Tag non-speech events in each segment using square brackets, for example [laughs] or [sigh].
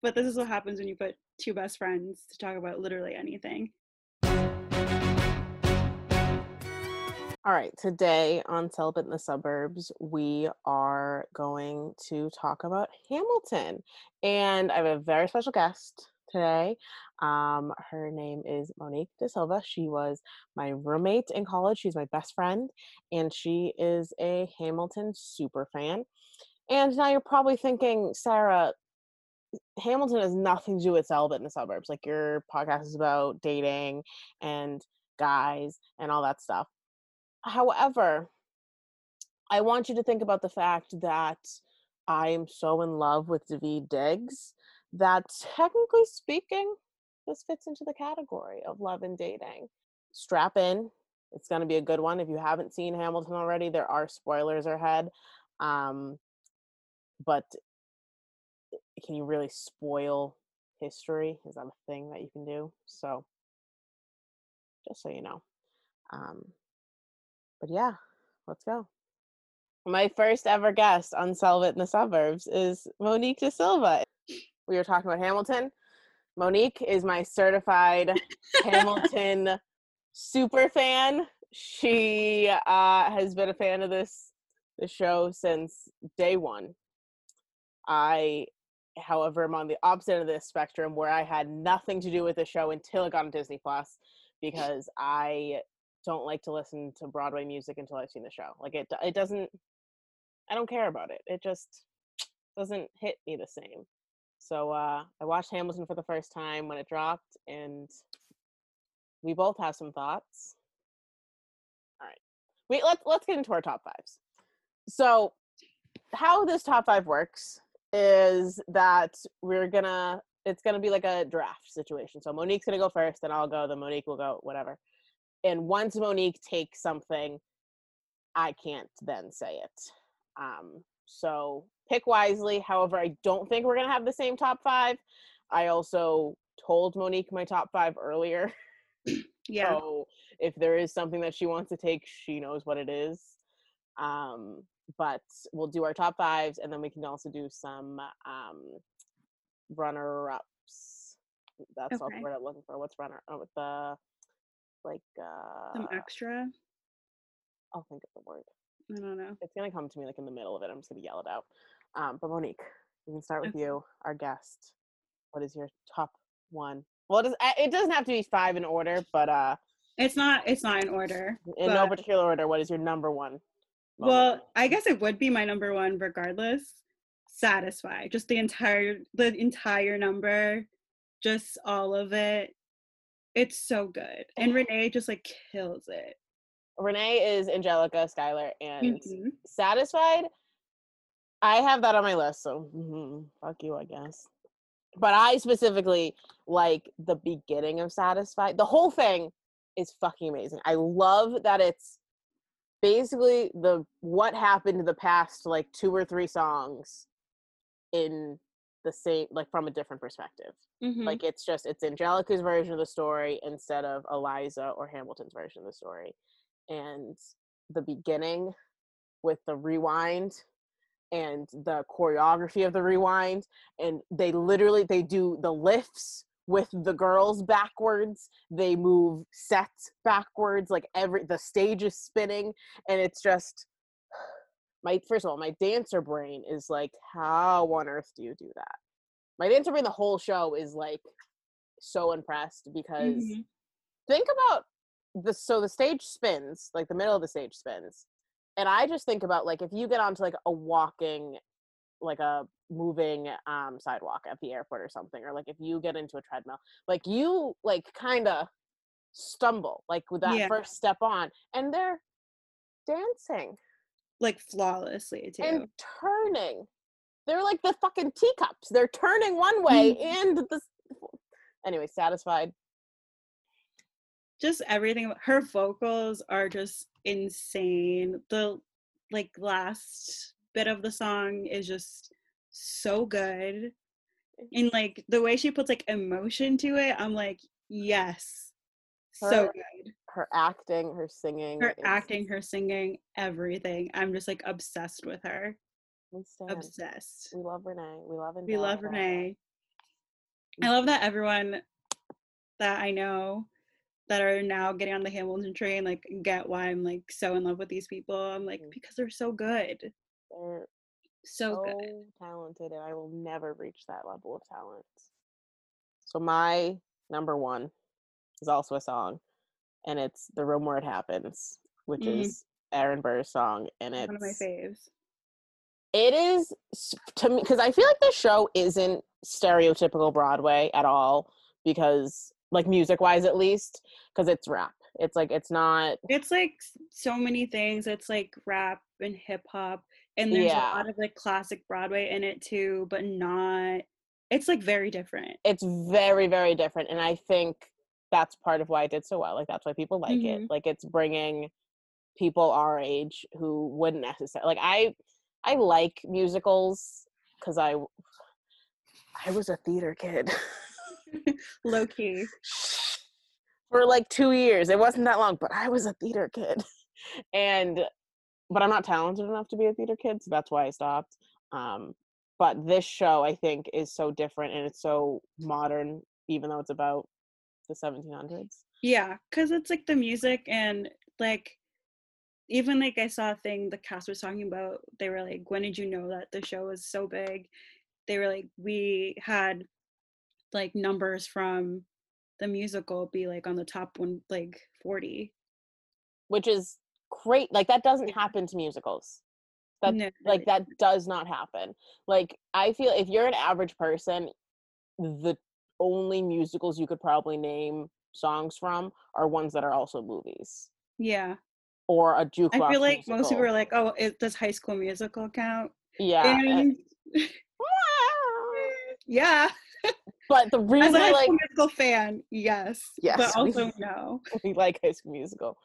But this is what happens when you put two best friends to talk about literally anything. All right, today on Celibate in the Suburbs, we are going to talk about Hamilton. And I have a very special guest today. Um, her name is Monique Da Silva. She was my roommate in college. She's my best friend, and she is a Hamilton super fan. And now you're probably thinking, Sarah, Hamilton has nothing to do with celibate in the suburbs. Like your podcast is about dating and guys and all that stuff. However, I want you to think about the fact that I am so in love with Daveed Diggs that technically speaking, this fits into the category of love and dating. Strap in. It's going to be a good one. If you haven't seen Hamilton already, there are spoilers ahead. Um, but can you really spoil history? Is that a thing that you can do? So, just so you know. Um, but yeah, let's go. My first ever guest on Celibate in the Suburbs is Monique Da Silva. We were talking about Hamilton. Monique is my certified Hamilton [laughs] super fan. She uh, has been a fan of this the show since day one. I, however, I'm on the opposite of this spectrum where I had nothing to do with the show until it got on Disney Plus because I don't like to listen to Broadway music until I've seen the show. Like it, it doesn't. I don't care about it. It just doesn't hit me the same. So uh, I watched Hamilton for the first time when it dropped, and we both have some thoughts. All right, wait. Let's let's get into our top fives. So, how this top five works is that we're gonna. It's gonna be like a draft situation. So Monique's gonna go first, and I'll go. Then Monique will go. Whatever. And once Monique takes something, I can't then say it. Um, so pick wisely. However, I don't think we're gonna have the same top five. I also told Monique my top five earlier. [laughs] Yeah. So if there is something that she wants to take, she knows what it is. Um, but we'll do our top fives, and then we can also do some um, runner ups. That's okay. what we're looking for. What's runner? Oh, with the like uh, some extra. I'll think of the word. I don't know. It's gonna come to me like in the middle of it. I'm just gonna yell it out. Um, but Monique, we can start with okay. you, our guest. What is your top one? Well, it, does, it doesn't have to be five in order, but uh, it's not. It's not in order. In no particular order. What is your number one? Moment? Well, I guess it would be my number one, regardless. Satisfy. Just the entire the entire number, just all of it. It's so good, and Renee just like kills it. Renee is Angelica Schuyler and mm-hmm. Satisfied. I have that on my list, so mm-hmm, fuck you, I guess. But I specifically like the beginning of Satisfied. The whole thing is fucking amazing. I love that it's basically the what happened the past like two or three songs in the same like from a different perspective. Mm-hmm. Like it's just it's Angelica's version of the story instead of Eliza or Hamilton's version of the story and the beginning with the rewind and the choreography of the rewind and they literally they do the lifts with the girls backwards they move sets backwards like every the stage is spinning and it's just [sighs] my first of all my dancer brain is like how on earth do you do that my dancer brain the whole show is like so impressed because mm-hmm. think about the so the stage spins like the middle of the stage spins and i just think about like if you get onto like a walking like a moving um sidewalk at the airport or something or like if you get into a treadmill like you like kind of stumble like with that yeah. first step on and they're dancing. Like flawlessly too. and turning. They're like the fucking teacups. They're turning one way and the anyway satisfied. Just everything her vocals are just insane. The like last bit of the song is just so good. And like the way she puts like emotion to it i'm like yes her, so good. her acting her singing her acting her singing everything. I'm just like obsessed with her. We obsessed. We love renee. We love Angelica. we love renee. I love that everyone that I know that are now getting on the Hamilton train like get why I'm like so in love with these people. I'm like Mm. because they're so good. They're So so good. talented, and I will never reach that level of talent. So my number one is also a song, and it's "The Room Where It Happens," which Mm. is Aaron Burr's song, and it's One of my faves. it is to me because I feel like the show isn't stereotypical Broadway at all because like music wise at least because it's rap. It's like it's not It's like so many things. It's like rap and hip hop, and there's Yeah. a lot of like classic Broadway in it too, but not. It's like very different. it's very very different and I think that's part of why it did so well. Like that's why people like it. Mhm. Like it's bringing people our age who wouldn't necessarily like I I like musicals because I I was a theater kid. [laughs] Low key. [laughs] for like two years. It wasn't that long, but I was a theater kid, [laughs] and but I'm not talented enough to be a theater kid, so that's why I stopped. Um, but this show, I think, is so different and it's so modern, even though it's about the 1700s. Yeah, because it's like the music and like even like I saw a thing the cast was talking about. They were like, "When did you know that the show was so big?" They were like, "We had like numbers from the musical be like on the top one like 40." which is great. Like that doesn't happen to musicals. That No, like that does not happen. Like I feel if you're an average person, the only musicals you could probably name songs from are ones that are also movies Yeah. or a jukebox. I feel like most people are like, "Oh, it, does High School Musical count?" yeah. And [laughs] yeah, but the as reason a I High like School Musical fan, yes, Yes, but we- also [laughs] no. we like High School Musical.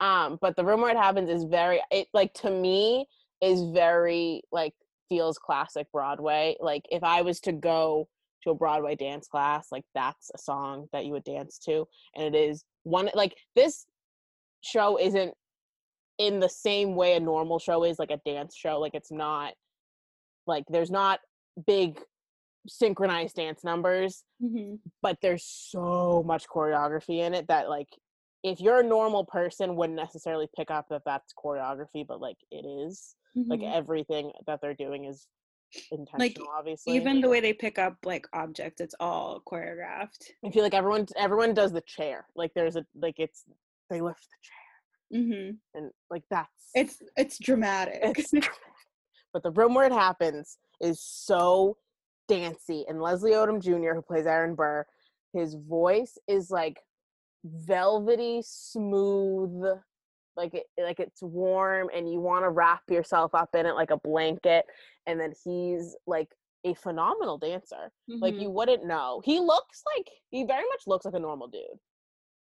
Um, but the room where it happens is very it like to me is very like feels classic Broadway. Like if I was to go to a Broadway dance class, like that's a song that you would dance to. And it is one like this show isn't in the same way a normal show is like a dance show. Like it's not like there's not big synchronized dance numbers Mhm. but there's so much choreography in it that like if you're a normal person wouldn't necessarily pick up that that's choreography but like it is like Mhm. everything that they're doing is intentional obviously even the way they pick up like objects, it's all choreographed. i feel like everyone everyone does the chair like there's a like it's they lift the chair hmm and like that's It's it's dramatic. it's [laughs] but the room where it happens is so dancy and leslie odom jr who plays aaron burr his voice is like velvety smooth like it like it's warm and you want to wrap yourself up in it like a blanket and then he's like a phenomenal dancer like Mhm. you wouldn't know he looks like he very much looks like a normal dude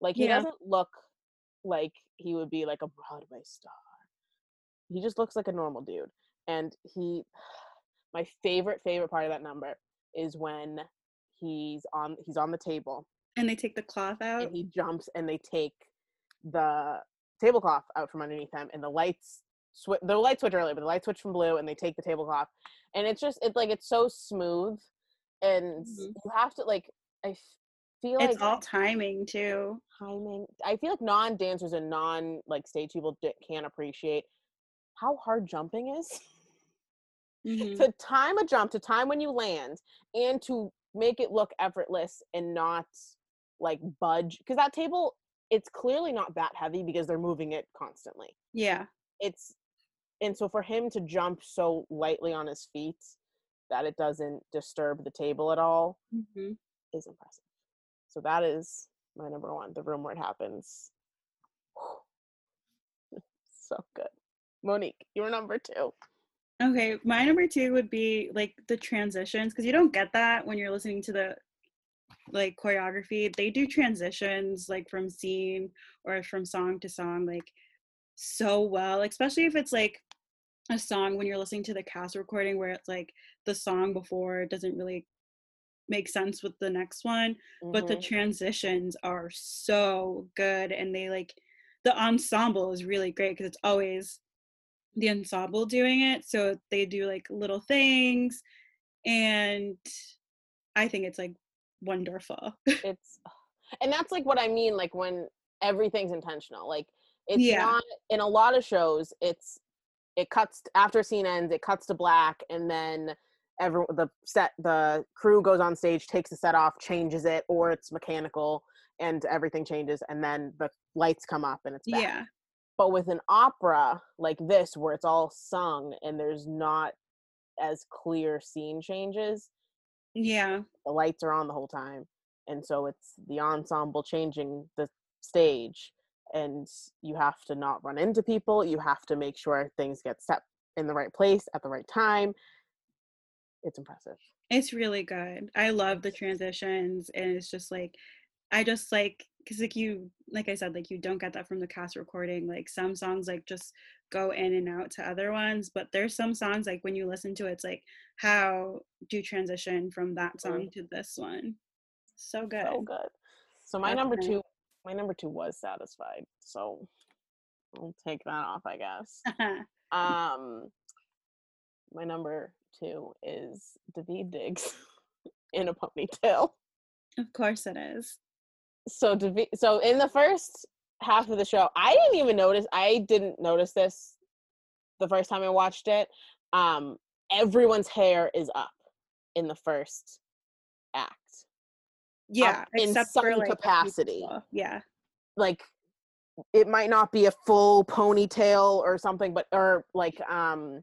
like he Yeah. doesn't look like he would be like a broadway star he just looks like a normal dude and he [sighs] my favorite favorite part of that number is when he's on he's on the table and they take the cloth out. and he jumps and they take the tablecloth out from underneath him and the lights swi- the light switch earlier but the light switch from blue and they take the tablecloth and it's just it's like it's so smooth and Mhm. you have to like i f- feel like It's like all timing too. timing i feel like non-dancers and non like stage people d- can't appreciate how hard jumping is [laughs] Mhm. to time a jump to time when you land and to make it look effortless and not like budge because that table it's clearly not that heavy because they're moving it constantly. Yeah. it's and so for him to jump so lightly on his feet that it doesn't disturb the table at all hmm is impressive. So that is my number one the room where it happens. [laughs] So good. Monique you're number two. Okay, my number two would be like the transitions because you don't get that when you're listening to the like choreography. They do transitions like from scene or from song to song like so well, especially if it's like a song when you're listening to the cast recording where it's like the song before doesn't really make sense with the next one, but the Mhm. transitions are so good and they like the ensemble is really great because it's always the ensemble doing it so they do like little things and i think it's like wonderful. it's and that's like what I mean like when everything's intentional. Like it's Yeah. not in a lot of shows it's it cuts after scene ends it cuts to black and then every the set the crew goes on stage takes the set off changes it or it's mechanical and everything changes and then the lights come up and it's back. Yeah. but with an opera like this where it's all sung and there's not as clear scene changes Yeah. the lights are on the whole time and so it's the ensemble changing the stage and you have to not run into people you have to make sure things get set in the right place at the right time it's impressive It's really good. I love the transitions and it's just like I just like because like you like I said like you don't get that from the cast recording like some songs like just go in and out to other ones but there's some songs like when you listen to it it's like how do you transition from that song to this one? So good so good. so my That's number two my number two was satisfied so i'll take that off i guess. [laughs] Um my number two is daveed diggs [laughs] in a ponytail. Of course it is. So Davi- so in the first half of the show i didn't even notice i didn't notice this the first time i watched it um everyone's hair is up in the first act yeah in some for, like, capacity. yeah like it might not be a full ponytail or something but or like um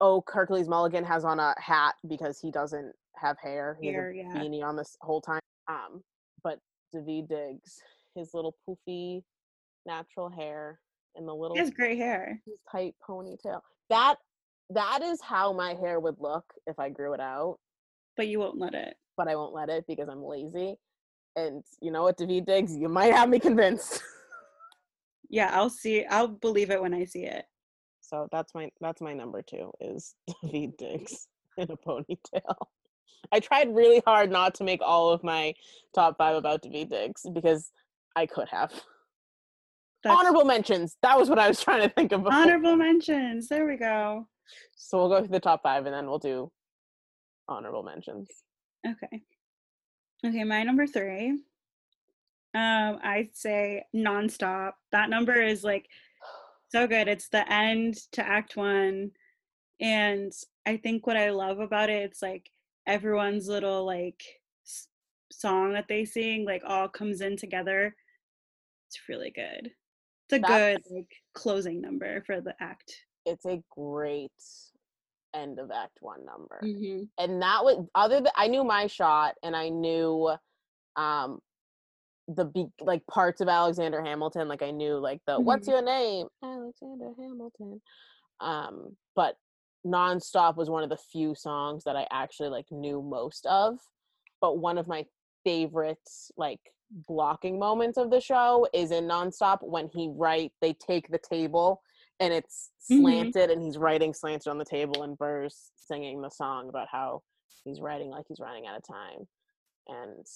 oh hercules mulligan has on a hat because he doesn't have hair he Hair, a yeah. beanie on this whole time um but daveed diggs his little poofy natural hair and the little he has great hair. his tight ponytail. That that is how my hair would look if i grew it out. But you won't let it. But i won't let it because i'm lazy. And you know what daveed diggs you might have me convinced. Yeah i'll see i'll believe it when i see it. So that's my that's my number two is [laughs] Daveed Diggs in a ponytail. I tried really hard not to make all of my top five about Daveed Diggs because I could have. That's Honorable mentions. That was what I was [laughs] trying to think of. before. honorable mentions there we go So we'll go through the top five and then we'll do honorable mentions. Okay. Okay, my number three. Um, I'd say nonstop. That number is like so good. It's the end to act one. And I think what I love about it, it's like everyone's little like song that they sing, like all comes in together. It's really good. It's a good like closing number for the act. It's a great end of Act One number. Mm-hmm. and that was other than I knew my shot and I knew um the be like parts of Alexander Hamilton like I knew like the what's Mhm. your name Alexander Hamilton um but nonstop was one of the few songs that I actually like knew most of but one of my favorite like blocking moments of the show is in nonstop when he write they take the table and it's Mhm. slanted and he's writing slanted on the table and Burr's singing the song about how he's writing like he's running out of time and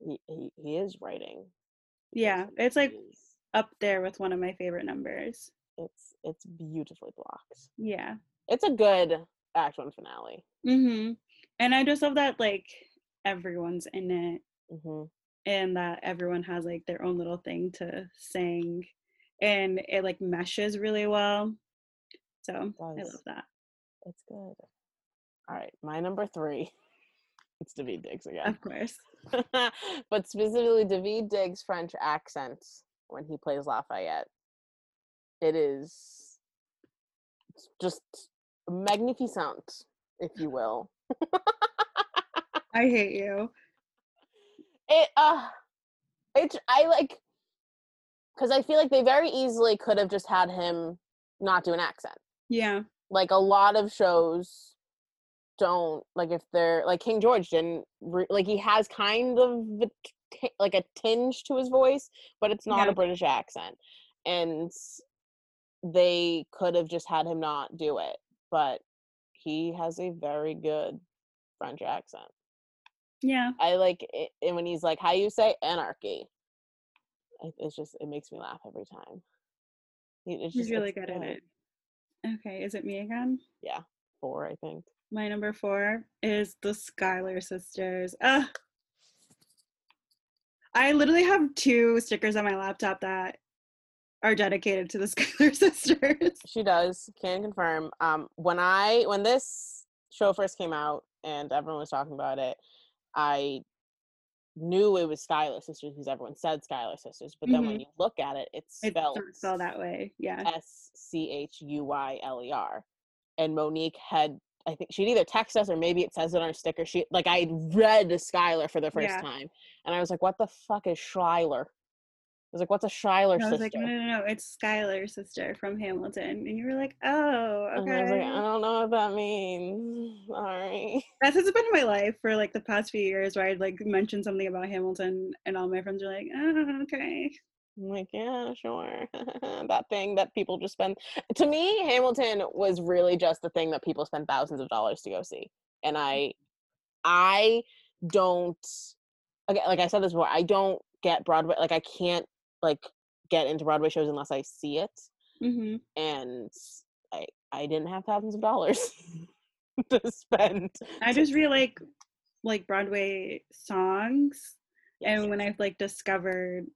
he he, he is writing Yeah, it's like up there with one of my favorite numbers. it's it's beautifully blocked Yeah. it's a good act one finale hmm And I just love that like everyone's in it hmm and that everyone has like their own little thing to sing and it like meshes really well. So I love that. it's good. All right my number three. It's daveed diggs again. Of course. [laughs] but specifically daveed diggs french accent when he plays lafayette. It's just magnificent if you [laughs] will [laughs] I hate you. it uh it's i like because i feel like they very easily could have just had him not do an accent Yeah. like a lot of shows don't like if they're like king george didn't re- like he has kind of a t- like a tinge to his voice but it's not Yeah. a british accent and they could have just had him not do it but he has a very good french accent Yeah. I like it, and when he's like, "How you say anarchy?" It's just it makes me laugh every time. It's He's really it's good at it. Okay, is it me again? Yeah, Four, I think. My number four is the Schuyler sisters. Uh, I literally have two stickers on my laptop that are dedicated to the [laughs] Schuyler sisters. She does, can confirm. Um, when I when this show first came out and everyone was talking about it, I knew it was Skylar sisters because everyone said Skylar sisters. But then Mhm. when you look at it, it's spelled spelled that way. Yeah. S C H U Y L E R. And Monique had, I think she'd either text us or maybe it says it on her sticker. She like I read Skylar for the first Yeah. time, and I was like, "What the fuck is Schuyler?" I was like, "What's a Schuyler And I was sister?" like, no, no, no, it's Skylar's sister from Hamilton. And you were like, oh, And I was like, "I don't know what that means." Sorry. [laughs] That's what's been in my life for like the past few years where I'd like mention something about Hamilton and all my friends are like, oh, okay. I'm like, yeah, sure. [laughs] that thing that people just spend. To me, Hamilton was really just the thing that people spend thousands of dollars to go see. And mm. I, I don't. Okay, like I said this before, I don't get Broadway. Like I can't like get into Broadway shows unless I see it. hmm And I, I didn't have thousands of dollars [laughs] to spend. I just really like like Broadway songs. Yes. And when I like discovered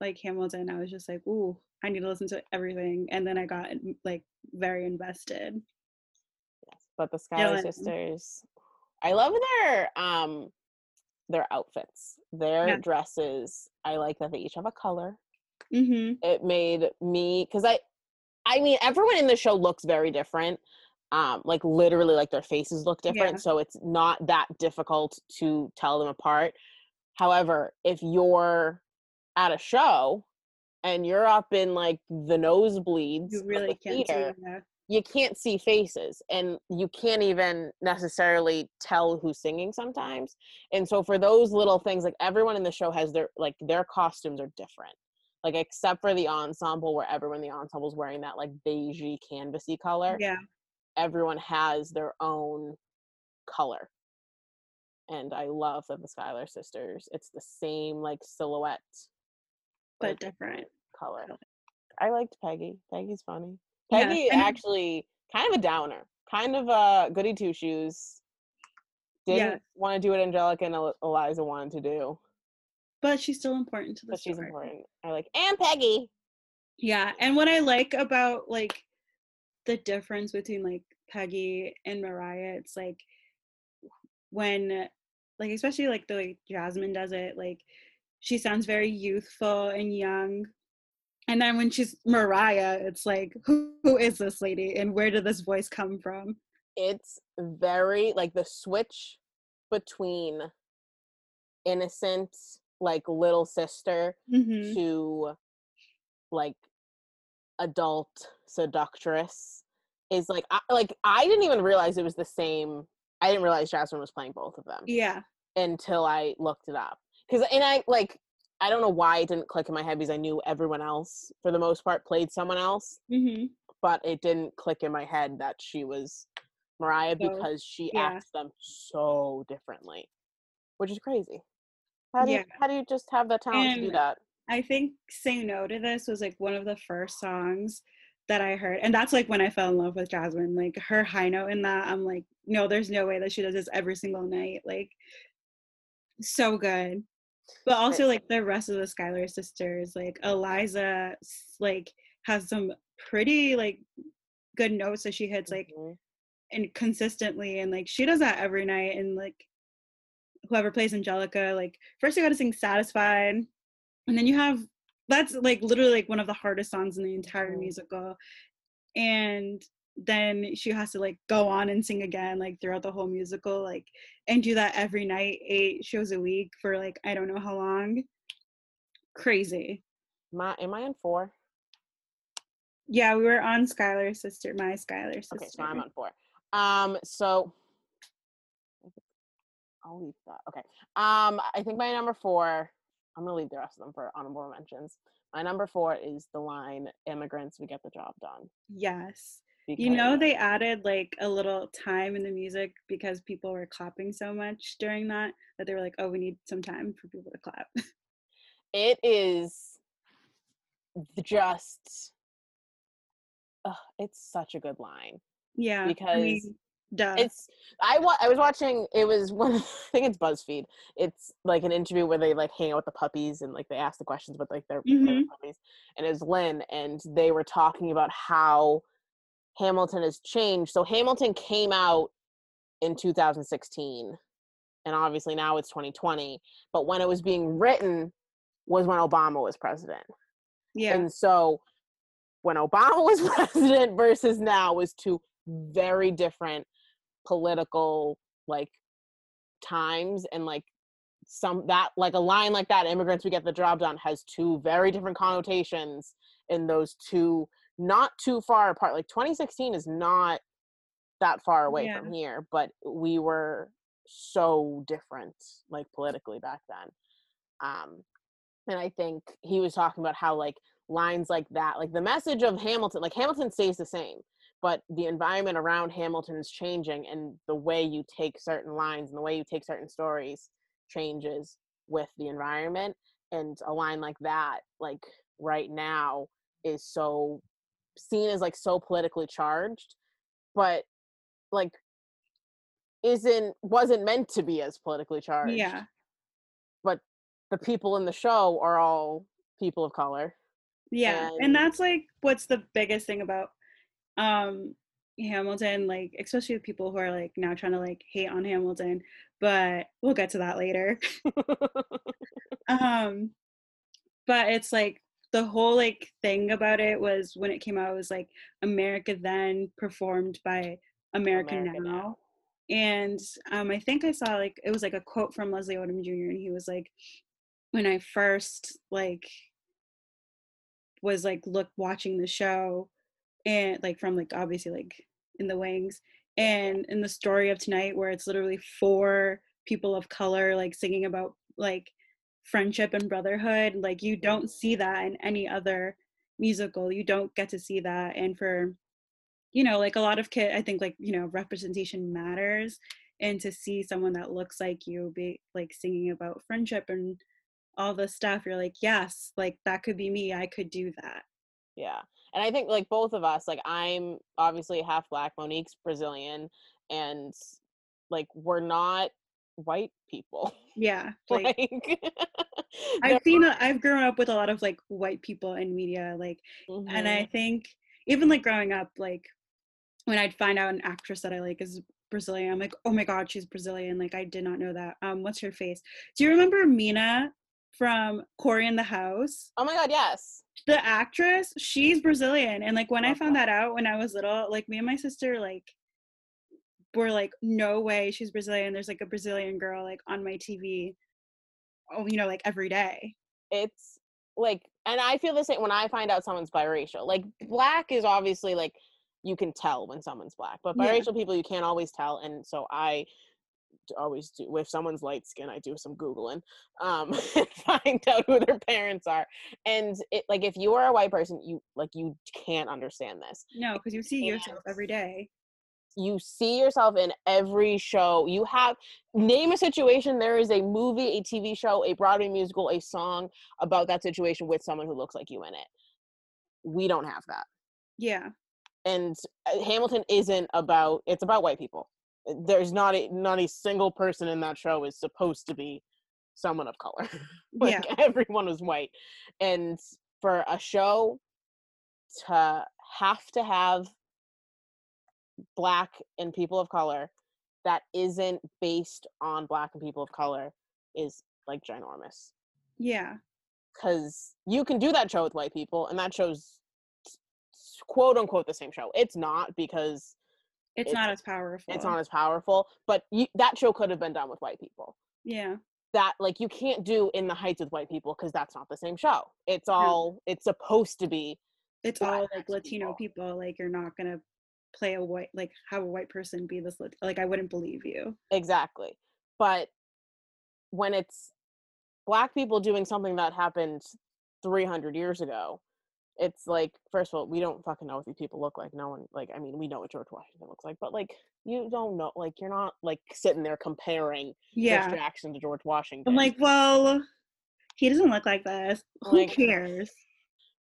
like Hamilton, I was just like, ooh, I need to listen to everything. And then I got like very invested. Yes, but the Schuyler Dylan. sisters, I love their um their outfits, their Yeah. dresses. I like that they each have a color. hmm It made me because I, I mean, everyone in the show looks very different. Um, like literally, like their faces look different, Yeah. so it's not that difficult to tell them apart. However, if you're at a show and you're up in like the nosebleeds, You really the can't theater. You can't see faces and you can't even necessarily tell who's singing sometimes and so for those little things like everyone in the show has their like their costumes are different like except for the ensemble where everyone in the ensemble is wearing that like beigey canvasy color Yeah. everyone has their own color and i love that the schuyler sisters it's the same like silhouette But like, different. color color. i liked peggy peggy's funny Yeah, Peggy and- actually kind of a downer, kind of a goody two shoes. Didn't Yeah. want to do what Angelica and El- Eliza wanted to do, But she's still important to the but she's important. I like and Peggy. Yeah, and what I like about like the difference between like Peggy and Maria, it's like when like especially like the way Jasmine does it, like she sounds very youthful and young. And then when she's Maria, it's like, who, who is this lady and where did this voice come from? It's very like the switch between innocent, like little sister hmm to like adult seductress is like I, like I didn't even realize it was the same. I didn't realize Jasmine was playing both of them. Yeah. until I looked it up. Because and I like I don't know why it didn't click in my head because I knew everyone else for the most part played someone else, hmm but it didn't click in my head that she was Maria So, because she yeah. acts them so differently, which is crazy. How do you how do you just have the talent to do that? I think Say No to This was like one of the first songs that I heard. And that's like when I fell in love with Jasmine. Like her high note in that, I'm like, no, there's no way that she does this every single night. Like, so good. But also, like the rest of the Schuyler sisters, like Eliza, like has some pretty like good notes that she hits like Mhm. and consistently and like she does that every night and like whoever plays angelica like first you got to sing satisfied and then you have that's like literally like one of the hardest songs in the entire Mhm. musical and then she has to like go on and sing again like throughout the whole musical like and do that every night eight shows a week for like i don't know how long crazy My, am I in four? yeah we were on schuyler's sister my schuyler's sister Okay, so I'm on four. Um, so I'll leave that. Okay. Um, I think my number four. I'm gonna leave the rest of them for honorable mentions. My number four is the line "Immigrants, we get the job done." yes You know, they added like a little time in the music because people were clapping so much during that that they were like, oh, we need some time for people to clap. [laughs] it is just. ugh, it's such a good line yeah. I because mean, Duh. It's I wa- I was watching. It was one. [laughs] I think it's BuzzFeed. It's like an interview where they like hang out with the puppies and like they ask the questions but like their, Mhm. puppies. And it was Lin, and they were talking about how Hamilton has changed. So Hamilton came out in 2016, and obviously now it's 2020. But when it was being written, was when Obama was president. yeah. And so when Obama [laughs] was president versus now was two very different political like times and like some that like a line like that immigrants we get the job done has two very different connotations in those two not too far apart like 2016 is not that far away Yeah. from here but we were so different like politically back then um and i think he was talking about how like lines like that like the message of hamilton like hamilton stays the same but the environment around hamilton is changing and the way you take certain lines and the way you take certain stories changes with the environment and a line like that like right now is so seen as like so politically charged but like isn't wasn't meant to be as politically charged yeah. but the people in the show are all people of color Yeah. and- And that's like what's the biggest thing about um Hamilton, like especially with people who are like now trying to like hate on Hamilton, but we'll get to that later. [laughs] um but it's like the whole like thing about it was when it came out it was like America then performed by America, America now. Now. And um I think I saw like it was like a quote from Leslie Odom Jr. and he was like when I first like was like look watching the show and like from like obviously like in the wings and in the story of tonight where it's literally four people of color like singing about like friendship and brotherhood like you don't see that in any other musical you don't get to see that and for you know like a lot of kid i think like you know representation matters and to see someone that looks like you be like singing about friendship and all this stuff you're like yes like that could be me i could do that Yeah. And I think like both of us, like I'm obviously half black, Monique's Brazilian, and like we're not white people. yeah [laughs] like Like [laughs] I've seen a, I've grown up with a lot of like white people in media like and I think even like growing up like when I'd find out an actress that I like is Brazilian I'm like oh my god she's Brazilian like I did not know that um what's her face do you remember Mina from Cory in the House Oh my god, yes. the actress she's Brazilian and like when I Love found that. that out when I was little like me and my sister like were like no way she's Brazilian there's like a Brazilian girl like on my TV oh you know like every day It's like and I feel the same when I find out someone's biracial. Like black is obviously like you can tell when someone's black, but Yeah. biracial people you can't always tell. And so I always do if someone's light skin, I do some Googling, um, [laughs] and find out who their parents are. And it like if you are a white person, you like you can't understand this. No, because you see yourself every day. You see yourself in every show. You have name a situation. There is a movie, a TV show, a Broadway musical, a song about that situation with someone who looks like you in it. We don't have that. Yeah. And uh, Hamilton isn't about. It's about white people. There's not a not a single person in that show is supposed to be someone of color. [laughs] like yeah. everyone was white, and for a show to have to have black and people of color that isn't based on black and people of color is like ginormous Yeah. because you can do that show with white people and that show's quote unquote the same show it's not because It's, It's- not as powerful. it's not as powerful but you, that show could have been done with white people Yeah. that like you can't do in the heights with white people because that's not the same show it's all it's supposed to be It's all like Latino people. people. Like you're not gonna play a white like have a white person be this like I wouldn't believe you. Exactly. But when it's black people doing something that happened 300 years ago, it's like, first of all, we don't fucking know what these people look like. No one, like, I mean, we know what George Washington looks like, but like, you don't know, like, you're not like sitting there comparing Yeah. George Jackson to George Washington. I'm like, well, he doesn't look like this. Who Like- cares?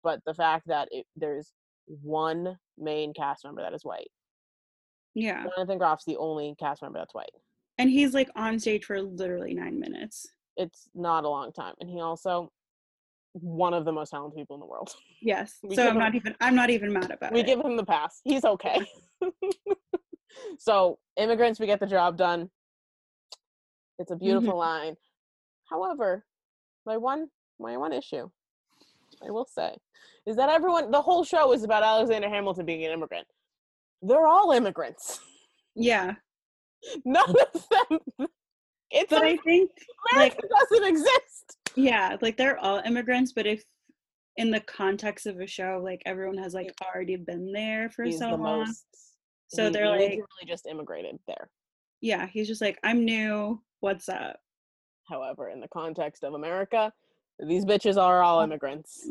but the fact that it, there's one main cast member that is white, Yeah. Jonathan Groff's the only cast member that's white. And he's like on stage for literally nine minutes. It's not a long time, and he also one of the most talented people in the world. Yes. [laughs] We so I'm him- not even I'm not even mad about We it. We give him the pass. He's okay. [laughs] so immigrants, we get the job done. It's a beautiful mm-hmm. line. However, my one my one issue, I will say, is that everyone the whole show is about Alexander Hamilton being an immigrant. They're all immigrants. yeah. [laughs] None of them. It's But I think like America doesn't exist. yeah, like they're all immigrants, but if in the context of a show, like everyone has like already been there for He's so the long. most. So he they're like, literally just immigrated there. yeah, he's just like, I'm new. What's up? However, in the context of America, these bitches are all oh. immigrants.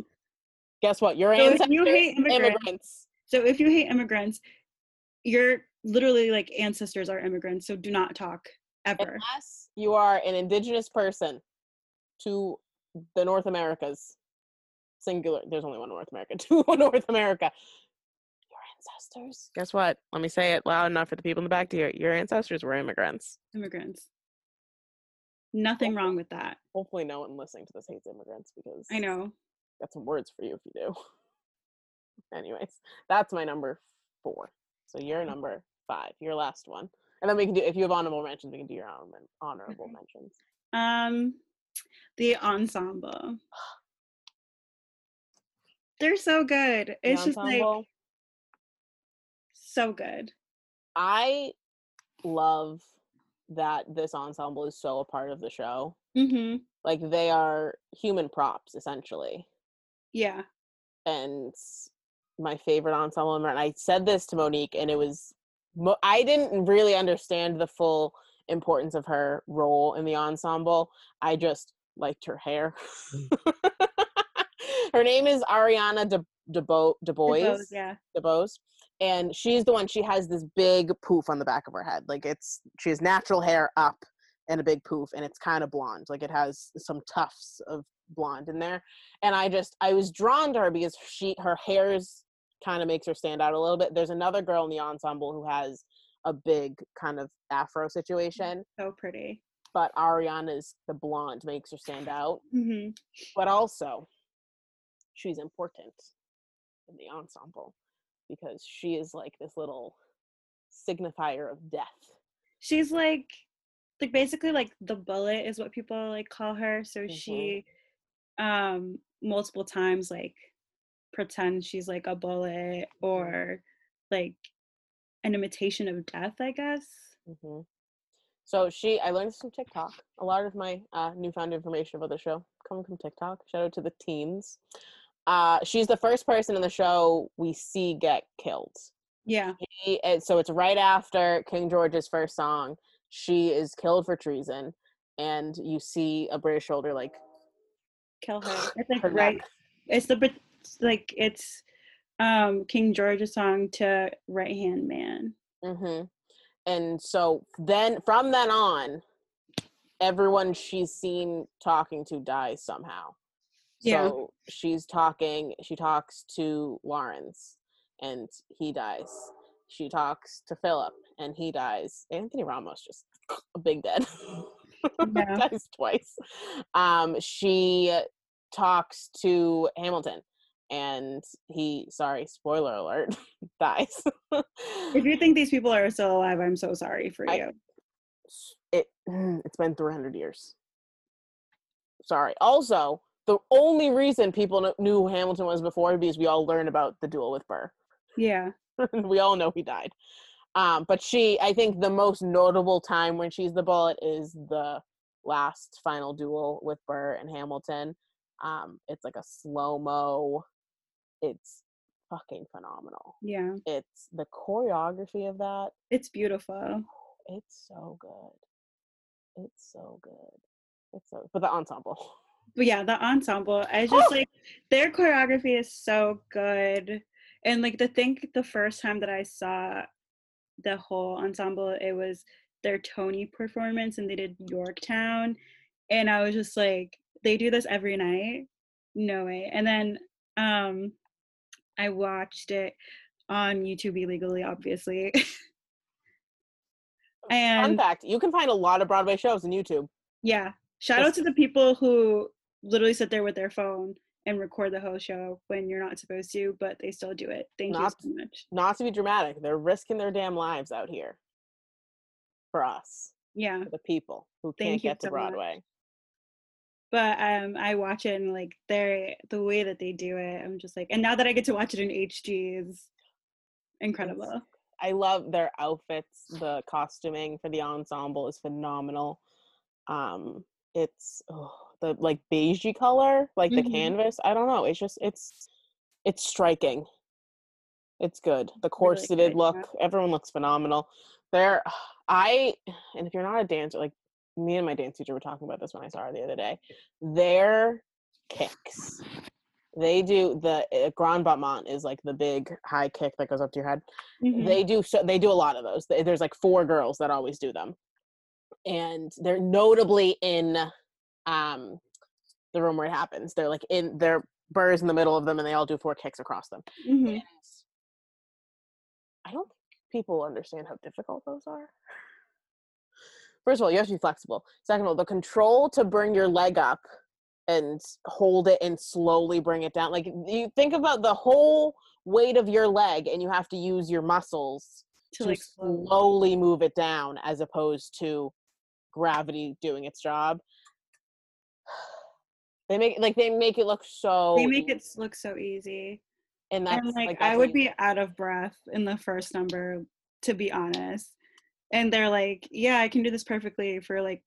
Guess what? Your So if ancestors, you hate immigrants- immigrants. So if you hate immigrants, your literally like ancestors are immigrants. So do not talk ever. Unless you are an indigenous person to the North Americas, singular. There's only one North America. [laughs] To North America. Your ancestors. Guess what? Let me say it loud enough for the people in the back to hear. Your ancestors were immigrants. Immigrants. Nothing wrong with that. Hopefully, no one listening to this hates immigrants because I know. got some words for you if you do. [laughs] Anyways, that's my number four. So your number five, your last one, and then we can do. If you have honorable mentions, we can do your honorable honorable Okay. mentions. Um, the ensemble. [sighs] They're so good. The It's just like so good. I love that this ensemble is so a part of the show. Mm-hmm. Like they are human props essentially, Yeah. and my favorite ensemble member. And I said this to Monique, and it was mo- I didn't really understand the full importance of her role in the ensemble. I just liked her hair. [laughs] her name is Ariana De DeBo They're DeBois. both- Yeah. DeBose. And she's the one, she has this big poof on the back of her head. Like it's, she has natural hair up and a big poof, and it's kind of blonde. Like it has some tufts of blonde in there. And I just, I was drawn to her because she, her hair's kind of makes her stand out a little bit. There's another girl in the ensemble who has a big kind of afro situation, So pretty. but Ariana's the blonde makes her stand out. Mm-hmm. But also, she's important in the ensemble because she is like this little signifier of death. She's like, like basically like the bullet is what people like call her. So Mhm. she, um, multiple times like pretends she's like a bullet or like an imitation of death, I guess. hmm So she, I learned this from TikTok. A lot of my uh, newfound information about the show coming from TikTok. Shout out to the teens. Uh, she's the first person in the show we see get killed. Yeah. And so it's right after King George's first song. She is killed for treason, and you see a British soldier like Kill her. [sighs] It's like her right. neck. It's the Brit- like it's um King George's song to Right Hand Man. Mm-hmm. And so then from then on, everyone she's seen talking to dies somehow. Yeah. So she's talking, she talks to Laurens and he dies. She talks to Philip and he dies. Anthony Ramos just [laughs] a big dead. [laughs] Yeah. dies twice. Um, she talks to Hamilton and he sorry, spoiler alert, [laughs] dies. If you think these people are still alive, I'm so sorry for I- you. it [sighs] it's been 300 years sorry also the only reason people knew who hamilton was before because we all learned about the duel with burr Yeah. [laughs] we all know he died um, but she i think the most notable time when she's the bullet is the last final duel with burr and hamilton um, it's like a slow-mo it's fucking phenomenal Yeah. it's the choreography of that It's beautiful. it's so good. It's so good. It's so but the ensemble. But yeah, the ensemble, I just like their choreography is so good. And like the think the first time that I saw the whole ensemble, it was their Tony performance and they did Yorktown. And I was just like, they do this every night? No way. And then um I watched it on YouTube illegally, obviously. Fun And fact: you can find a lot of Broadway shows on YouTube. yeah, shout out to the people who literally sit there with their phone and record the whole show when you're not supposed to, but they still do it. Thank Not- you so much. Not to be dramatic, they're risking their damn lives out here for us, Yeah. for the people who Thank can't get to so much. Broadway. but um i watch it and like they're the way that they do it i'm just like and now that i get to watch it in HD is incredible I love their outfits. The costuming for the ensemble is phenomenal. Um, it's oh, the like beigey color, like the Mhm. canvas. I don't know. It's just it's it's striking. It's good. The Really corseted yeah. look. Everyone looks phenomenal. There, [sighs] I and if you're not a dancer, like me and my dance teacher were talking about this when I saw her the other day. Their kicks. They do the uh, grand battement is like the big high kick that goes up to your head Mhm. they do so they do a lot of those there's like four girls that always do them and they're notably in um the room where it happens. They're like in they're burrs in the middle of them and they all do four kicks across them. Mhm. And i don't think people understand how difficult those are. First of all you have to be flexible. Second of all the control to bring your leg up and hold it and slowly bring it down. Like you think about the whole weight of your leg and you have to use your muscles to to like slowly move it down as opposed to gravity doing its job. They make like they make it look so they make it look so easy. And that's and like, like i would be out of breath in the first number to be honest. And they're like yeah i can do this perfectly for like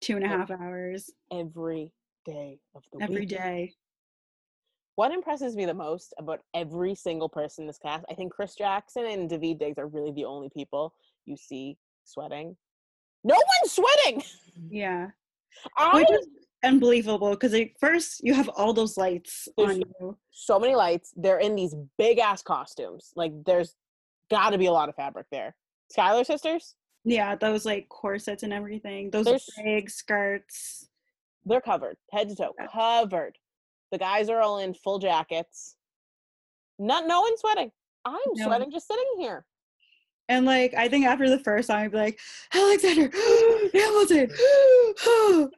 two and a half hours. every day of the every week. day. What impresses me the most about every single person in this cast, I think Chris Jackson and Daveed Diggs are really the only people you see sweating. No one's sweating. yeah. [laughs] I which is unbelievable because like first you have all those lights There's on you so many lights. They're in these big ass costumes. Like there's got to be a lot of fabric there. Schuyler sisters, yeah those like corsets and everything those There's- big skirts they're covered head to toe, Yeah. covered. The guys are all in full jackets. Not no one's sweating. I'm No. sweating just sitting here. and like i think after the first song i'd be like alexander [gasps] hamilton [gasps]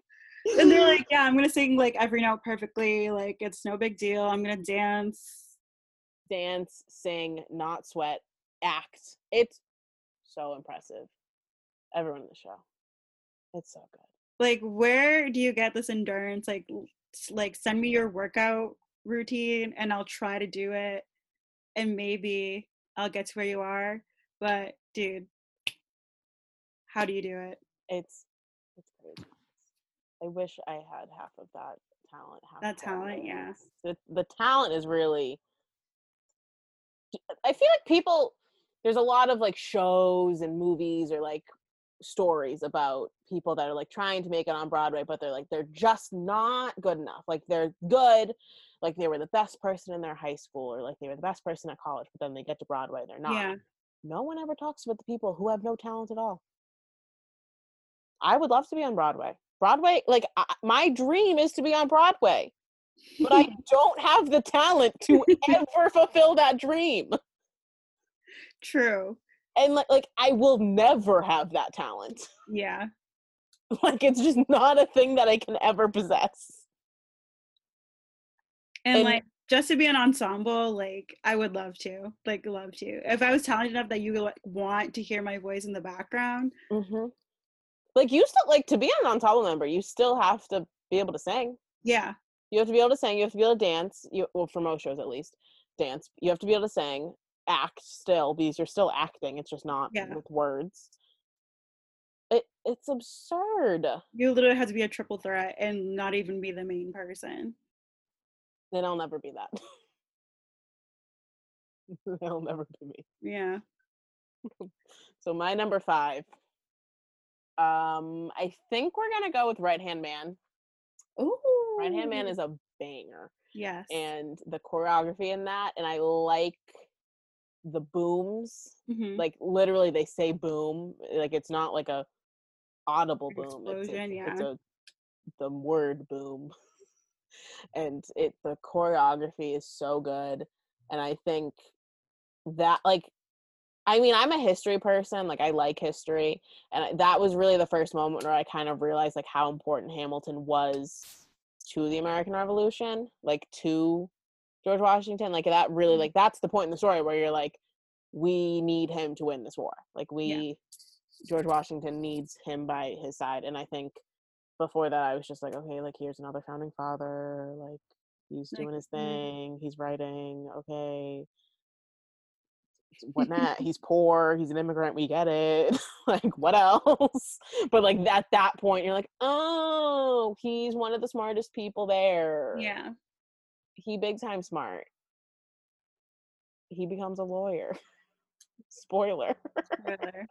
and they're like [laughs] yeah i'm gonna sing like every note perfectly like it's no big deal i'm gonna dance dance, sing, not sweat, act. It's so impressive. Everyone in the show. It's so good. like where do you get this endurance like like send me your workout routine and i'll try to do it and maybe i'll get to where you are but dude how do you do it It's. I wish I had half of that talent. Half That talent, yeah. endurance. The the talent is really. I feel like people. There's a lot of like shows and movies or like stories about people that are like trying to make it on Broadway, but they're like they're just not good enough. Like they're good, like they were the best person in their high school or like they were the best person at college, but then they get to Broadway, they're not yeah no one ever talks about the people who have no talent at all. I would love to be on Broadway. Broadway, like I, my dream is to be on Broadway, but I [laughs] don't have the talent to [laughs] ever fulfill that dream. true And like, like I will never have that talent. yeah [laughs] Like it's just not a thing that I can ever possess. and, And- like just to be an ensemble like i would love to like love to if i was talented enough that you would like, want to hear my voice in the background hmm Like you still like to be an ensemble member, you still have to be able to sing. yeah You have to be able to sing. You have to be able to dance. You well, for most shows at least, dance. You have to be able to sing, act still because you're still acting. It's just not Yeah. with words. It it's absurd. you literally have to be a triple threat and not even be the main person Then I'll never be that. [laughs] They'll never be me. yeah [laughs] So my number five. Um, I think we're gonna go with Right Hand Man. oh Right Hand Man is a banger. yes and the choreography in that and i like the booms Mhm. like literally they say boom like it's not like a audible boom it's, explosion, it's, it's yeah. a the word boom [laughs] and it the choreography is so good and i think that like I mean, I'm a history person. Like, I like history, and that was really the first moment where I kind of realized like how important Hamilton was to the American Revolution, like to George Washington. Like that really, like that's the point in the story where you're like, we need him to win this war. Like we, yeah. George Washington needs him by his side, and I think before that I was just like, okay, like here's another founding father, like he's doing his mm-hmm. thing, he's writing, okay whatnot. he's poor. He's an immigrant. We get it. [laughs] like, what else? [laughs] but like at that point, you're like, oh, he's one of the smartest people there. Yeah. He big time smart. He becomes a lawyer. [laughs] Spoiler. Spoiler.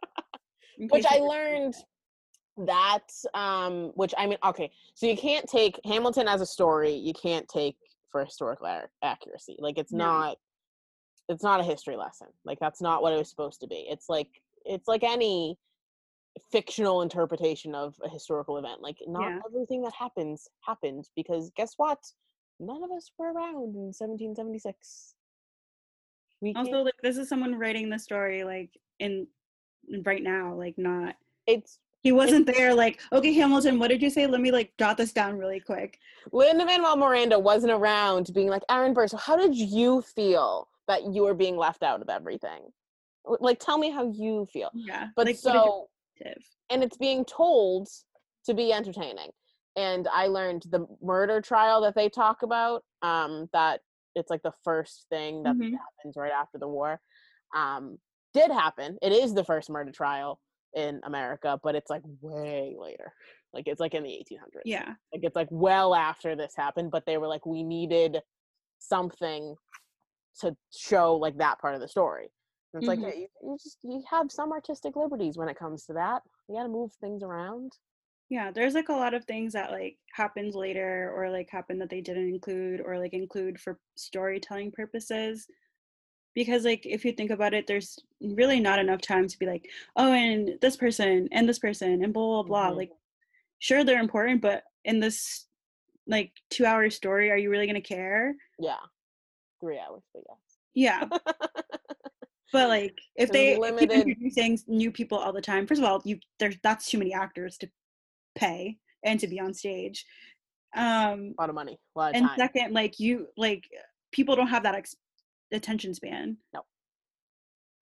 which I learned that um which I mean okay so you can't take Hamilton as a story you can't take for historical accuracy like it's no. not it's not a history lesson like that's not what it was supposed to be. It's like it's like any fictional interpretation of a historical event like not yeah. everything that happens happened because guess what? None of us were around in 1776 we also like this is someone writing the story like in right now like not it's he wasn't there like okay hamilton what did you say? Let me like jot this down really quick. Lin-manuel miranda wasn't around being like aaron burr so how did you feel that you are being left out of everything. Like, tell me how you feel. Yeah. But like, so, and it's being told to be entertaining. And I learned the murder trial that they talk about, um, that it's like the first thing that mm-hmm. happens right after the war, um, did happen. It is the first murder trial in America, but it's like way later. Like it's like in the 1800s. Yeah. Like it's like well after this happened, but they were like, we needed something to show like that part of the story. And it's mm-hmm. like hey, you, just you have some artistic liberties when it comes to that. You got to move things around. Yeah, there's like a lot of things that like happened later or like happened that they didn't include or like include for storytelling purposes. Because like if you think about it, there's really not enough time to be like, oh, and this person and this person and blah blah blah. Mm-hmm. Like, sure they're important, but in this like two hour story, are you really gonna care? Yeah three hours, but yes. Yeah. but [laughs] like if they limited... keep introducing new people all the time, first of all, you there's that's too many actors to pay and to be on stage. Um a lot of money. A lot of and time. second, like you like people don't have that ex- attention span. No.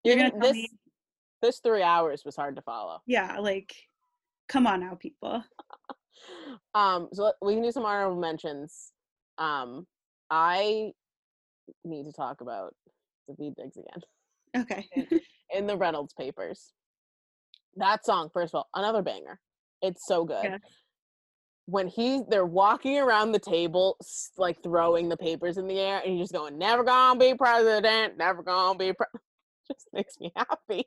You're gonna this me, this three hours was hard to follow. Yeah, like come on now, people. [laughs] um, so we can do some honorable mentions. Um, I need to talk about Daveed Diggs again. Okay. in, [laughs] in, the Reynolds papers. That song, first of all, another banger. It's so good. Yeah. When he they're walking around the table, like throwing the papers in the air, and he's just going, "Never gonna be president, never gonna be," pre-. [laughs] just makes me happy.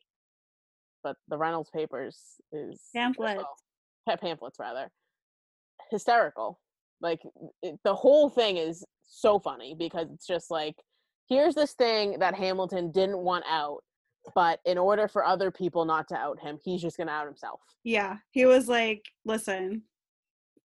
But the Reynolds papers is pamphlets, well, pamphlets rather, hysterical. Like it, the whole thing is so funny because it's just like here's this thing that Hamilton didn't want out, but in order for other people not to out him, he's just gonna out himself. Yeah, he was like, "Listen,